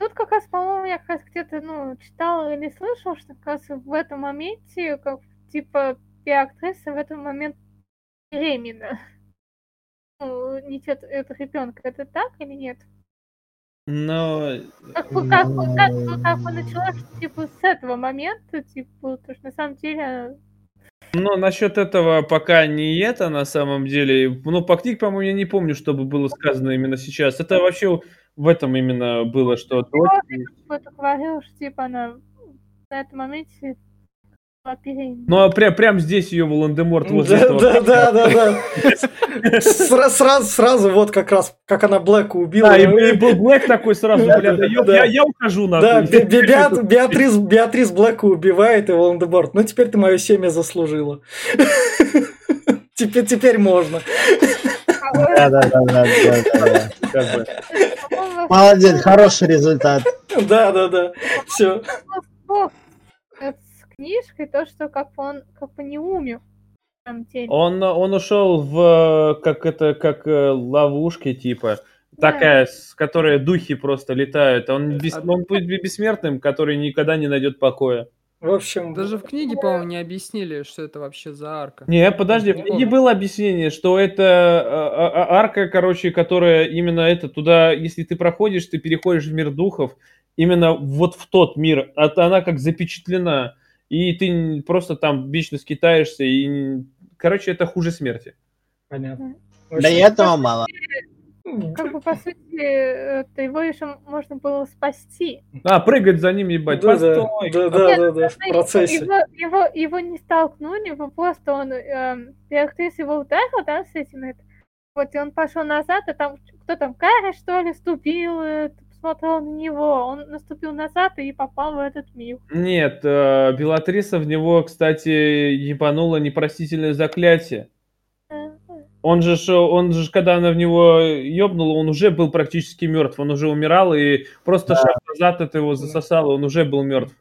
Тут как раз, по-моему, я как раз где-то, ну, читала или слышала, что как раз в этом моменте, как, типа, актриса в этот момент беременна. Ну, не тет, это ребенка, это так или нет? Но Как, как, как, бы- как бы началось, типа, с этого момента, типа, потому что на самом деле Ну, насчет этого пока не это на самом деле. Ну, по книге, по-моему, я не помню, чтобы было сказано именно сейчас. Это вообще в этом именно было, что дочь- кто-то говорил, что, типа, она на этом моменте. Ну, а прям, прям здесь ее Волан-де-Морт возле Да, этого. да, да, да, да. Сра- Сразу, сразу вот как раз, как она Блэка убила. Да, и, и был Блэк такой сразу, бля, да, я, я ухожу нахуй. Да, Бе- Бе- Беат- Беатрис, Беатрис Блэка убивает и Волан-де-Морт. Ну, теперь ты мое семя заслужила. Теперь, теперь можно. Да, да, да, да, да, Молодец, хороший результат. Да, да, да. Все. Книжкой то, что как он как бы не умер. Он, он ушел в э, как это как э, ловушки типа Да. такая, с которой духи просто летают. Он, бес- А- он будет бессмертным, который никогда не найдет покоя. В общем, Даже в книге, по-моему, не объяснили, что это вообще за арка. Не, подожди, в Не книге было объяснение, что это а, а, арка, короче, которая именно это туда, если ты проходишь, ты переходишь в мир духов, именно вот в тот мир, а она как запечатлена, и ты просто там вечно скитаешься, и, короче, это хуже смерти. понятно. Да и этого мало. Как бы, по сути, э, то его еще можно было спасти. А, прыгать за ним, ебать, Да, да, постой. да, да, да, да, в процессе. Его, его, его не столкнули, его просто он... эм, Беатрис его ударил, да, с этим это. Вот, и он пошел назад, а там кто там, Карри, что ли, ступил, э, посмотрел на него. Он наступил назад и попал в этот мир. Нет, э, Белатриса в него, кстати, ебанула непростительное заклятие. Он же, он же, когда она в него ёбнула, он уже был практически мертв. Он уже умирал, и просто шаг назад это его засосало, он уже был мертв.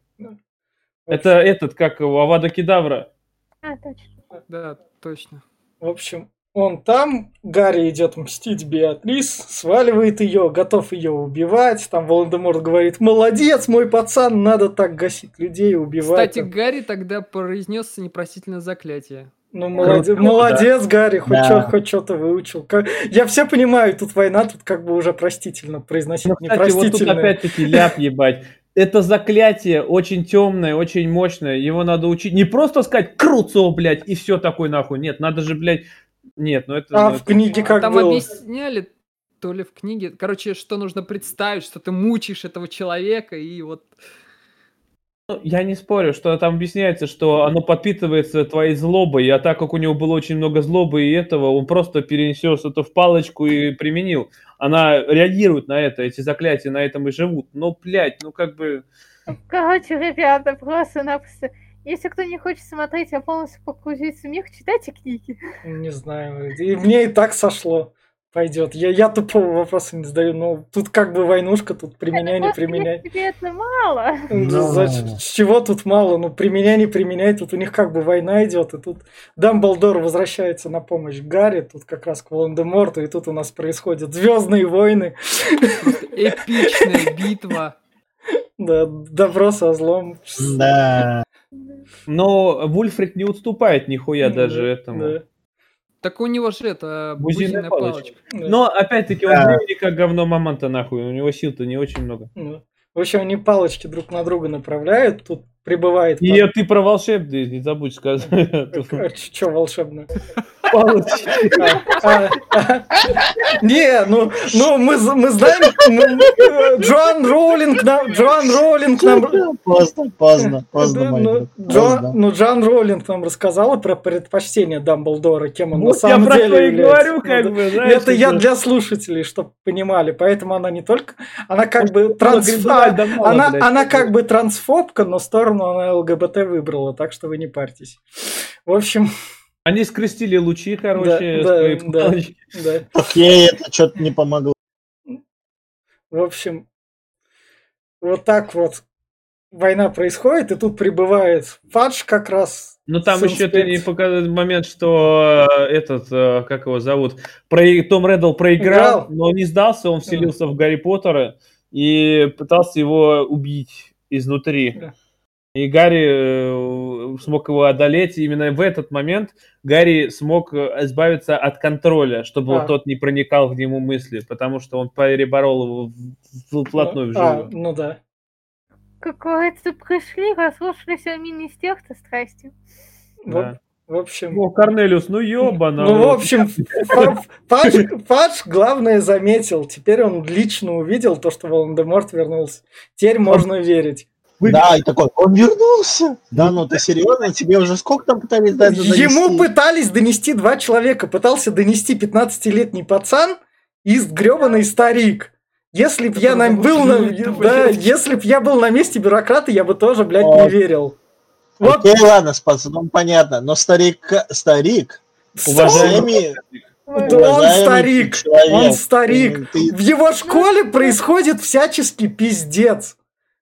Это этот, как его, Авада Кедавра. А, точно. Да, точно. В общем, он там, Гарри идет мстить Беатрис, сваливает ее, готов ее убивать. Там Волан-де-Морт говорит, молодец, мой пацан, надо так гасить людей, убивать. Кстати, Гарри тогда произнес непростительное заклятие. Ну, молодец, Круто, молодец Гарри, хоть Да. чё- что-то выучил. Как- Я все понимаю, тут война, тут как бы уже простительно произносить Ну, кстати, вот тут опять-таки ляп ебать. Это заклятие очень темное, очень мощное. Его надо учить. Не просто сказать круцо, блядь, и все такой нахуй. Нет, надо же, блядь. Нет, ну это. А ну, в это- книге как Там было? объясняли, то ли в книге, короче, что нужно представить, что ты мучаешь этого человека, и вот... Ну, Я не спорю, что там объясняется, что оно подпитывается твоей злобой, а так как у него было очень много злобы и этого, он просто перенес это в палочку и применил. Она реагирует на это, эти заклятия на этом и живут. Но, блядь, ну как бы... Короче, ребята, просто-напросто... Если кто не хочет смотреть, а полностью погрузиться в мир, читайте книги. Не знаю. И мне и так сошло. Пойдет. Я, я тупого вопроса не задаю. Ну, тут как бы войнушка, тут применяй, не применяй. тебе это мало. Ну, зач- С чего тут мало? Ну, применяй, не применяй. Тут у них как бы война идет, и тут Дамблдор возвращается на помощь Гарри, тут как раз к Волан-де-Морту, и тут у нас происходят Звездные войны. Эпичная битва. Да, добро со злом. Да. Но Вульфрид не уступает нихуя Да, даже этому. да, Так у него же это бузиная палочка. палочка. да. Но, опять-таки, он времени как говно мамонта, нахуй. У него сил-то не очень много. Ну, В общем, они палочки друг на друга направляют, тут прибывает... И ты про волшебный не забудь сказать. Че волшебное? Не, ну, ну мы, мы знаем, ну, Джоан Роулинг нам, Джоан Роулинг нам, Поздно, поздно, поздно, ну, друг, Джо- поздно. ну, Джоан Роулинг нам рассказала про предпочтение Дамблдора, кем он на я самом про деле и является. говорю, Ну, как да. бы. Это я для слушателей, чтобы понимали, поэтому она не только, она как бы транс, Гриндевальда мало, она, как бы трансфобка, но сторону она ЛГБТ выбрала, так что вы не парьтесь. В общем, Они скрестили лучи, короче, Да, свои да, да. да. Так ей это что-то не помогло. В общем, вот так вот война происходит, и тут прибывает Фадж как раз. Ну там с еще ты не показал момент, что э, этот, э, как его зовут, про... Том Реддл проиграл, Играл. но не сдался, он вселился в Гарри Поттера и пытался его убить изнутри. Да. И Гарри э, смог его одолеть, и именно в этот момент Гарри смог э, избавиться от контроля, чтобы А. вот тот не проникал в него мысли, потому что он переборол его в- вплотную ну, а, ну да. Как говорится, пришли, расслушались о министерстве страсти. Да. В общем, Ну, Корнелиус, ну ёбана. ну, в общем, Фадж, Фадж главное заметил. Теперь он лично увидел то, что Волан-де-Морт вернулся. Теперь можно верить. Вы- Да, и такой, он вернулся. Да, ну ты серьезно? Тебе уже сколько там пытались дать донести? Ему пытались донести два человека. Пытался донести 15-летний пацан и гребаный старик. Если б я на, был на, да, если б я был на месте бюрократа, я бы тоже, блядь, О. не верил. Вот Окей, ладно, с пацаном понятно, но старик, старик, Уважаемый- Вот. Да он старик, человек, он старик. ты- В его школе происходит всяческий пиздец,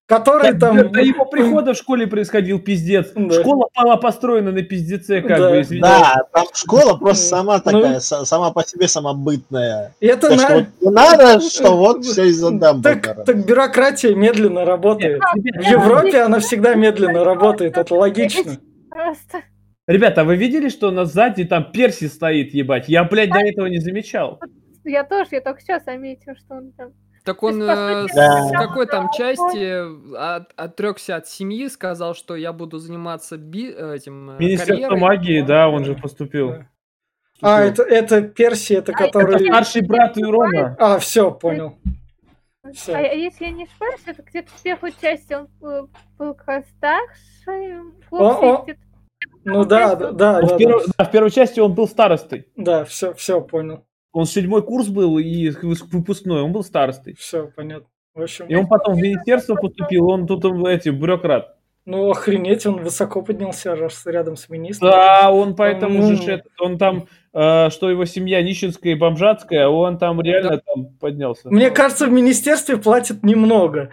который Так, там... до- его прихода в школе происходил пиздец. Да. Школа была построена на пиздеце, как Да. бы, извиняюсь. Да, там школа просто сама Ну. такая, са- сама по себе самобытная. Это Так на- что вот не надо, что вот все из-за так, Дамблдора. так бюрократия медленно работает. В Ребят, Европе она всегда медленно работает, это логично. Просто. Ребята, а вы видели, что на сзади там Перси стоит, ебать? Я, блядь, до этого не замечал. Я тоже, я только сейчас заметила, что он там. Так он есть, э, сути, с какой там части от- отрекся от семьи, сказал, что я буду заниматься би- этим э, Министерство карьерой. магии, да, он же поступил. Да. А, это, это Перси, это А, это который... Старший брат Ирона. А, все, понял. Всё. А если я не ошибаюсь, это где-то в первой части он был, как старший. Ну да, да, да, в, да, перв- да, в первой части он был старостой. да, все, все, понял. Он седьмой курс был и выпускной, он был старостой. Все, понятно. В общем, И он потом в министерство поступил, он тут он, эти, бюрократ. ну охренеть, он высоко поднялся рядом с министром. Да, он поэтому Ну. же он там, э, что его семья нищенская и бомжатская, он там реально там поднялся. Мне кажется, в министерстве платят немного.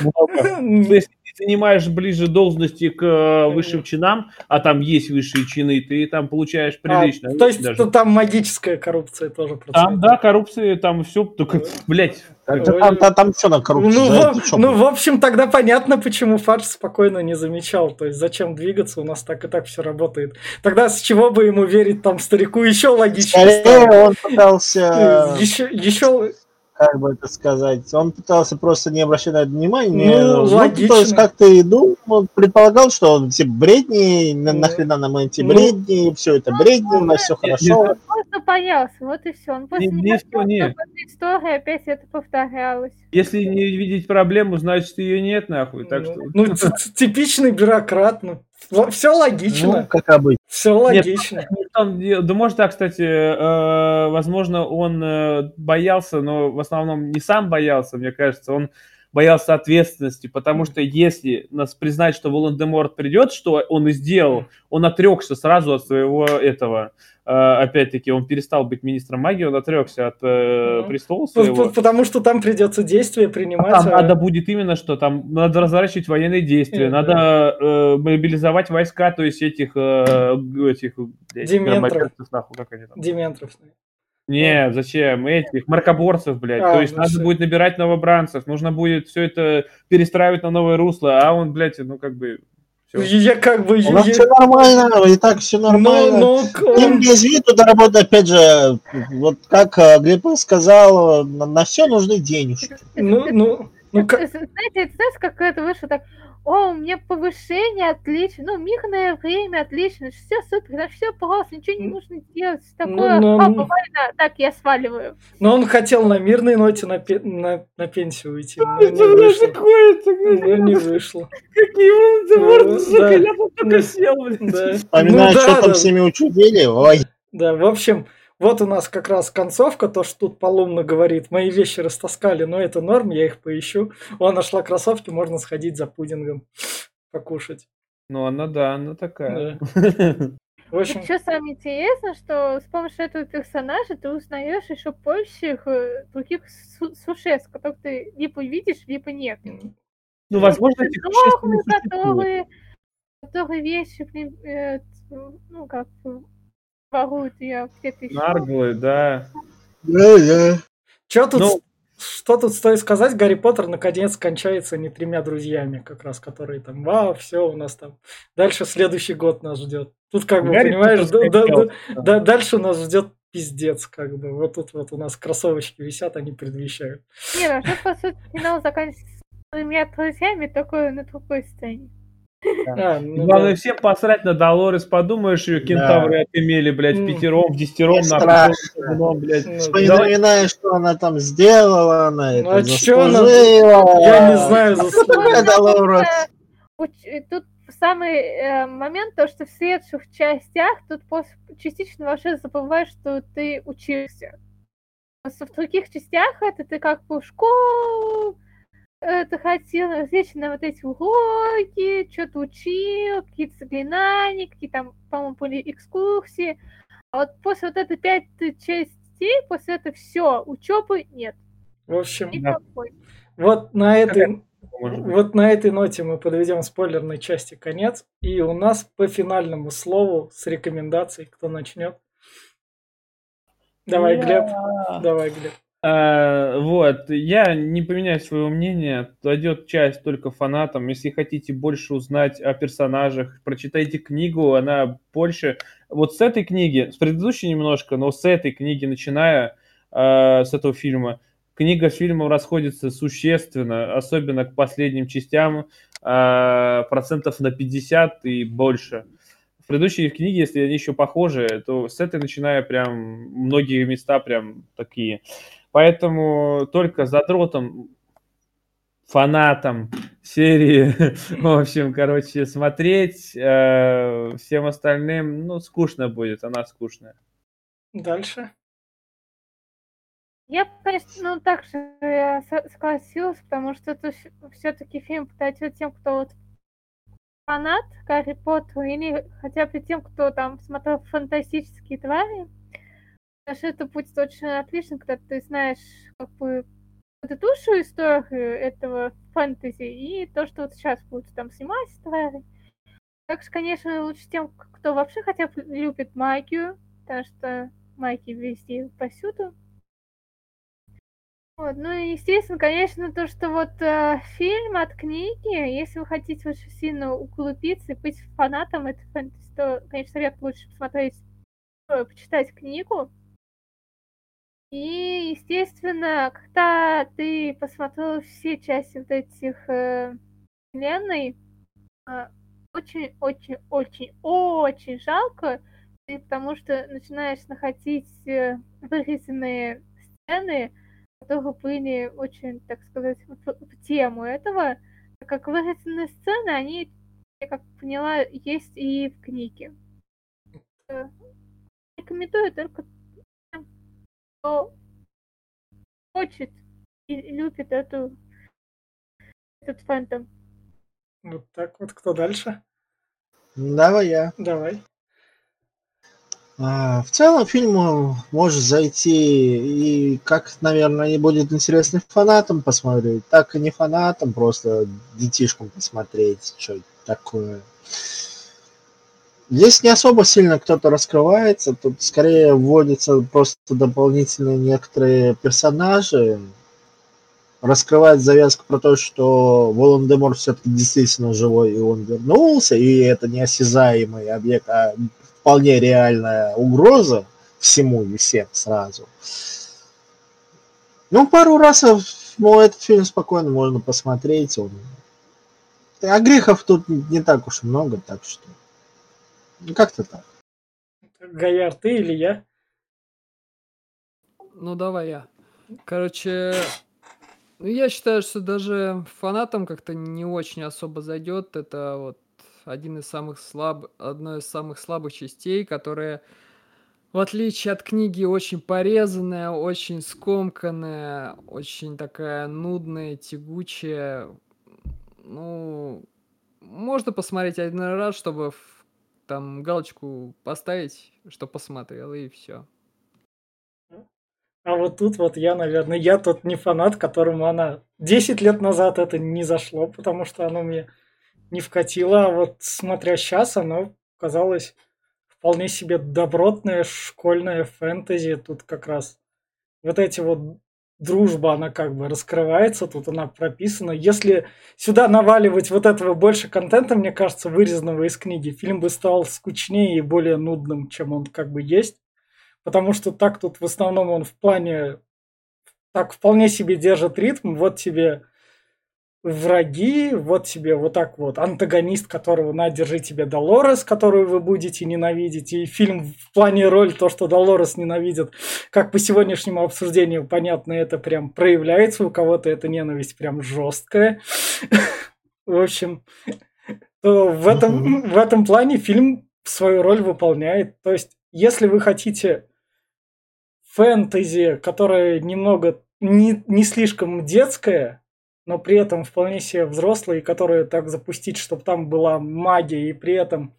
Много. занимаешь ближе должности к э, высшим чинам, а там есть высшие чины, ты там получаешь А, прилично. то есть даже. там магическая коррупция тоже Там, да, коррупция, там все, только, блядь, там, там, там все на коррупцию. Ну, да, в, ну, в общем, тогда понятно, почему Фадж спокойно не замечал. То есть, зачем двигаться, у нас так и так все работает. Тогда с чего бы ему верить там старику еще логичнее Скорее он пытался, Еще, еще, как бы это сказать, он пытался просто не обращать на это внимания. Ну, логично. То есть, как ты думал, он предполагал, что он все бредни, на, Ну. нахрена нам эти Ну. бредни, все это бредни, у нас все Нет, хорошо. Он просто боялся, вот и все. Он просто Не- не, не хотел, что, не. чтобы эта история опять это повторялась. если не видеть проблему, значит ее нет, нахуй. Так что... ну, типичный бюрократ. Ну, все Ну, логично. как обычно. Все логично. Ну, там да может так, кстати, э, возможно, он э, боялся, но в основном не сам боялся, мне кажется, он боялся ответственности, потому что если нас признать, что Волан-де-Морт придет, что он и сделал, он отрекся сразу от своего этого, э, опять-таки, он перестал быть министром магии, он отрекся от э, Ну, престола своего. Потому что там придется действия принимать. Там а- надо будет именно что, там надо разворачивать военные действия, надо э, мобилизовать войска, то есть этих, э, этих, громадянцев, нахуй, как они там. Дементров. Не, зачем? Этих маркоборцев, блядь. А, То есть ну надо будет набирать новобранцев, нужно будет все это перестраивать на новое русло, а он, блядь, ну как бы... всё. Я как бы... У нас я- все нормально, и так все Ну, нормально. ну, к- Им без виду доработать, опять же, вот как э, Глеб сказал, на, все нужны денежки. ну, ну, ну, как- Знаете, это знаешь, как это вышло так, о, у меня повышение отлично, ну, мирное время отлично, все супер, да все просто, ничего не нужно делать, такое, ну, папа, ну. война, так, я сваливаю. Но он хотел на мирной ноте на, пе- на, на пенсию уйти, но не Что вышло. такое-то? Ну, не вышло. Какие Ну, сука, да. я тут только Да. сел. Вспоминаю, Ну, что там ними учудили. Ой, Да, в общем, вот у нас как раз концовка, то, что тут Полумна говорит, мои вещи растаскали, но это норм, я их поищу. Он нашла кроссовки, можно сходить за пудингом, покушать. Ну, она, да, она такая. В общем, Еще самое интересное, что с помощью этого персонажа ты узнаешь еще больше э, других су- существ, которых ты либо видишь, либо нет. Ну, возможно, этих существ которые, которые вещи, э, ну, как воруют ее где-то еще. Нарглы, да. да, да. что тут, Ну- что тут стоит сказать, Гарри Поттер наконец кончается не тремя друзьями, как раз, которые там, вау, все, у нас там, дальше следующий год нас ждет. Тут как бы, Гарри понимаешь, да- да- да- да- дальше нас ждет пиздец, как бы. Вот тут вот у нас кроссовочки висят, они предвещают. Не, ну, что, по сути, финал заканчивается с тремя друзьями, только на другой сцене. А, ну Главное, да. всем посрать на Долорес, подумаешь, ее кентавры отымели, блядь, в М. пятером, в десятером, страшно. говном, блядь. Ну, Вспоминая, что она там сделала, она Ну, это а заслужила. Я не знаю, А заслужила. кто такая Долорес? тут самый э, момент, то, что в следующих частях тут после, частично вообще забываешь, что ты учишься. Просто в других частях это ты как бы в школу, это хотел различные вот эти уроки, что-то учил, какие-то заклинания, какие там, по-моему, были экскурсии. А вот после вот этой пятой частей, после этого все, учебы нет. В общем, да. вот на этой, вот на этой ноте мы подведем спойлерной части конец. И у нас по финальному слову с рекомендацией, кто начнет. Давай, Глеб. Давай, Глеб. А, вот, я не поменяю своего мнения, дойдет часть только фанатам. Если хотите больше узнать о персонажах, прочитайте книгу, она больше... Вот с этой книги, с предыдущей немножко, но с этой книги, начиная э, с этого фильма, книга с фильмом расходится существенно, особенно к последним частям, э, процентов на 50 и больше. В предыдущей книге, если они еще похожи, то с этой начиная прям многие места прям такие. Поэтому только задротом, фанатом серии, в общем, короче, смотреть, э, всем остальным, ну, скучно будет, она скучная. Дальше. Я, конечно, ну так же я согласилась, потому что это все-таки фильм подойдет тем, кто вот фанат Гарри Поттера, или хотя бы тем, кто там смотрел фантастические твари. Даже это будет очень отлично, когда ты знаешь как бы предыдущую историю этого фэнтези и то, что вот сейчас будет там снимать твари. Так что, конечно, лучше тем, кто вообще хотя бы любит магию, потому что магии везде повсюду. Вот, ну и естественно, конечно, то, что вот э, фильм от книги, если вы хотите очень сильно углубиться и быть фанатом этой фэнтези, то, конечно, совет лучше посмотреть, э, почитать книгу, и, естественно, когда ты посмотрел все части вот этих э, вселенной, очень-очень-очень-очень жалко, и потому что начинаешь находить э, вырезанные сцены, которые были очень, так сказать, в, в тему этого, так как вырезанные сцены, они, я как поняла, есть и в книге. Э, рекомендую только кто хочет и любит эту этот фэнтом. Вот так вот. Кто дальше? Давай я. Давай. А, в целом фильм может зайти и как, наверное, не будет интересно фанатам посмотреть, так и не фанатам, просто детишкам посмотреть, что такое. Здесь не особо сильно кто-то раскрывается, тут скорее вводятся просто дополнительные некоторые персонажи, раскрывает завязку про то, что Волан-де-Мор все-таки действительно живой, и он вернулся, и это не осязаемый объект, а вполне реальная угроза всему и всем сразу. Ну, пару раз ну, этот фильм спокойно можно посмотреть. Он... А грехов тут не так уж много, так что... Ну, как-то так. Гаяр, ты или я? Ну, давай я. Короче, ну, я считаю, что даже фанатам как-то не очень особо зайдет. Это вот один из самых слаб... одной из самых слабых частей, которая, в отличие от книги, очень порезанная, очень скомканная, очень такая нудная, тягучая. Ну, можно посмотреть один раз, чтобы там галочку поставить, что посмотрел, и все. А вот тут вот я, наверное, я тот не фанат, которому она 10 лет назад это не зашло, потому что оно мне не вкатило, а вот смотря сейчас, оно казалось вполне себе добротное школьное фэнтези. Тут как раз вот эти вот дружба, она как бы раскрывается, тут она прописана. Если сюда наваливать вот этого больше контента, мне кажется, вырезанного из книги, фильм бы стал скучнее и более нудным, чем он как бы есть. Потому что так тут в основном он в плане так вполне себе держит ритм. Вот тебе враги, вот тебе вот так вот антагонист, которого на держи тебе Долорес, которую вы будете ненавидеть. И фильм в плане роль, то, что Долорес ненавидит, как по сегодняшнему обсуждению, понятно, это прям проявляется, у кого-то эта ненависть прям жесткая. В общем, то в этом, в этом плане фильм свою роль выполняет. То есть, если вы хотите фэнтези, которое немного не, не слишком детское, но при этом вполне себе взрослые, которые так запустить, чтобы там была магия, и при этом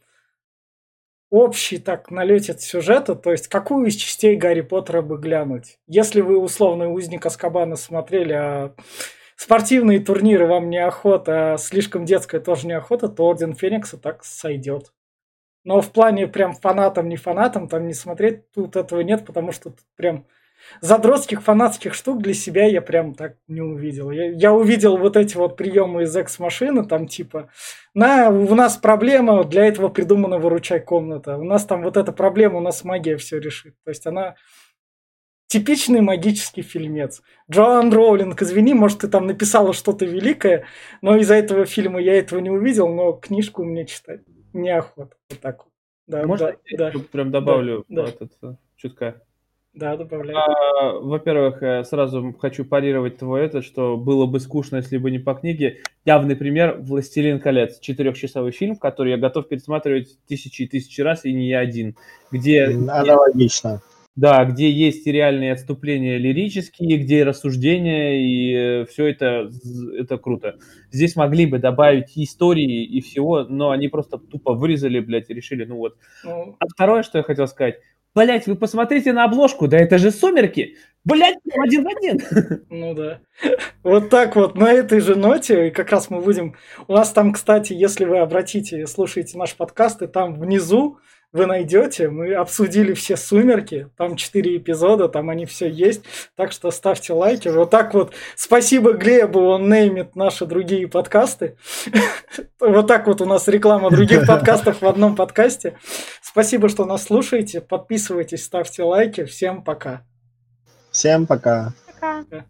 общий так налетит сюжета, то есть какую из частей Гарри Поттера бы глянуть? Если вы условный узник Аскабана смотрели, а спортивные турниры вам неохота, а слишком детская тоже неохота, то Орден Феникса так сойдет. Но в плане прям фанатам, не фанатам, там не смотреть, тут этого нет, потому что тут прям задротских фанатских штук для себя я прям так не увидел. Я, я увидел вот эти вот приемы из экс-машины, там типа, на, у нас проблема, для этого придумана выручай комната. У нас там вот эта проблема, у нас магия все решит. То есть она типичный магический фильмец. Джоан Роулинг, извини, может, ты там написала что-то великое, но из-за этого фильма я этого не увидел, но книжку мне читать неохота. Вот так вот. Да, Можно да, я да. прям добавлю да, этот, да. чутка? Да, добавляй. А, во-первых, э, сразу хочу парировать твой это, что было бы скучно, если бы не по книге. Явный пример «Властелин колец», четырехчасовой фильм, который я готов пересматривать тысячи и тысячи раз, и не я один. Где... Аналогично. Да, где есть и реальные отступления лирические, где и рассуждения, и э, все это, это круто. Здесь могли бы добавить истории и всего, но они просто тупо вырезали, блядь, и решили, ну вот. Ну... А второе, что я хотел сказать, Блять, вы посмотрите на обложку, да это же «Сумерки». Блять, один в один. Ну да. Вот так вот, на этой же ноте, и как раз мы будем... У нас там, кстати, если вы обратите, слушаете наш подкаст, и там внизу вы найдете. Мы обсудили все «Сумерки», там четыре эпизода, там они все есть, так что ставьте лайки. Вот так вот, спасибо Глебу, он неймит наши другие подкасты. Вот так вот у нас реклама других подкастов в одном подкасте. Спасибо, что нас слушаете, подписывайтесь, ставьте лайки. Всем пока. Всем пока. Пока.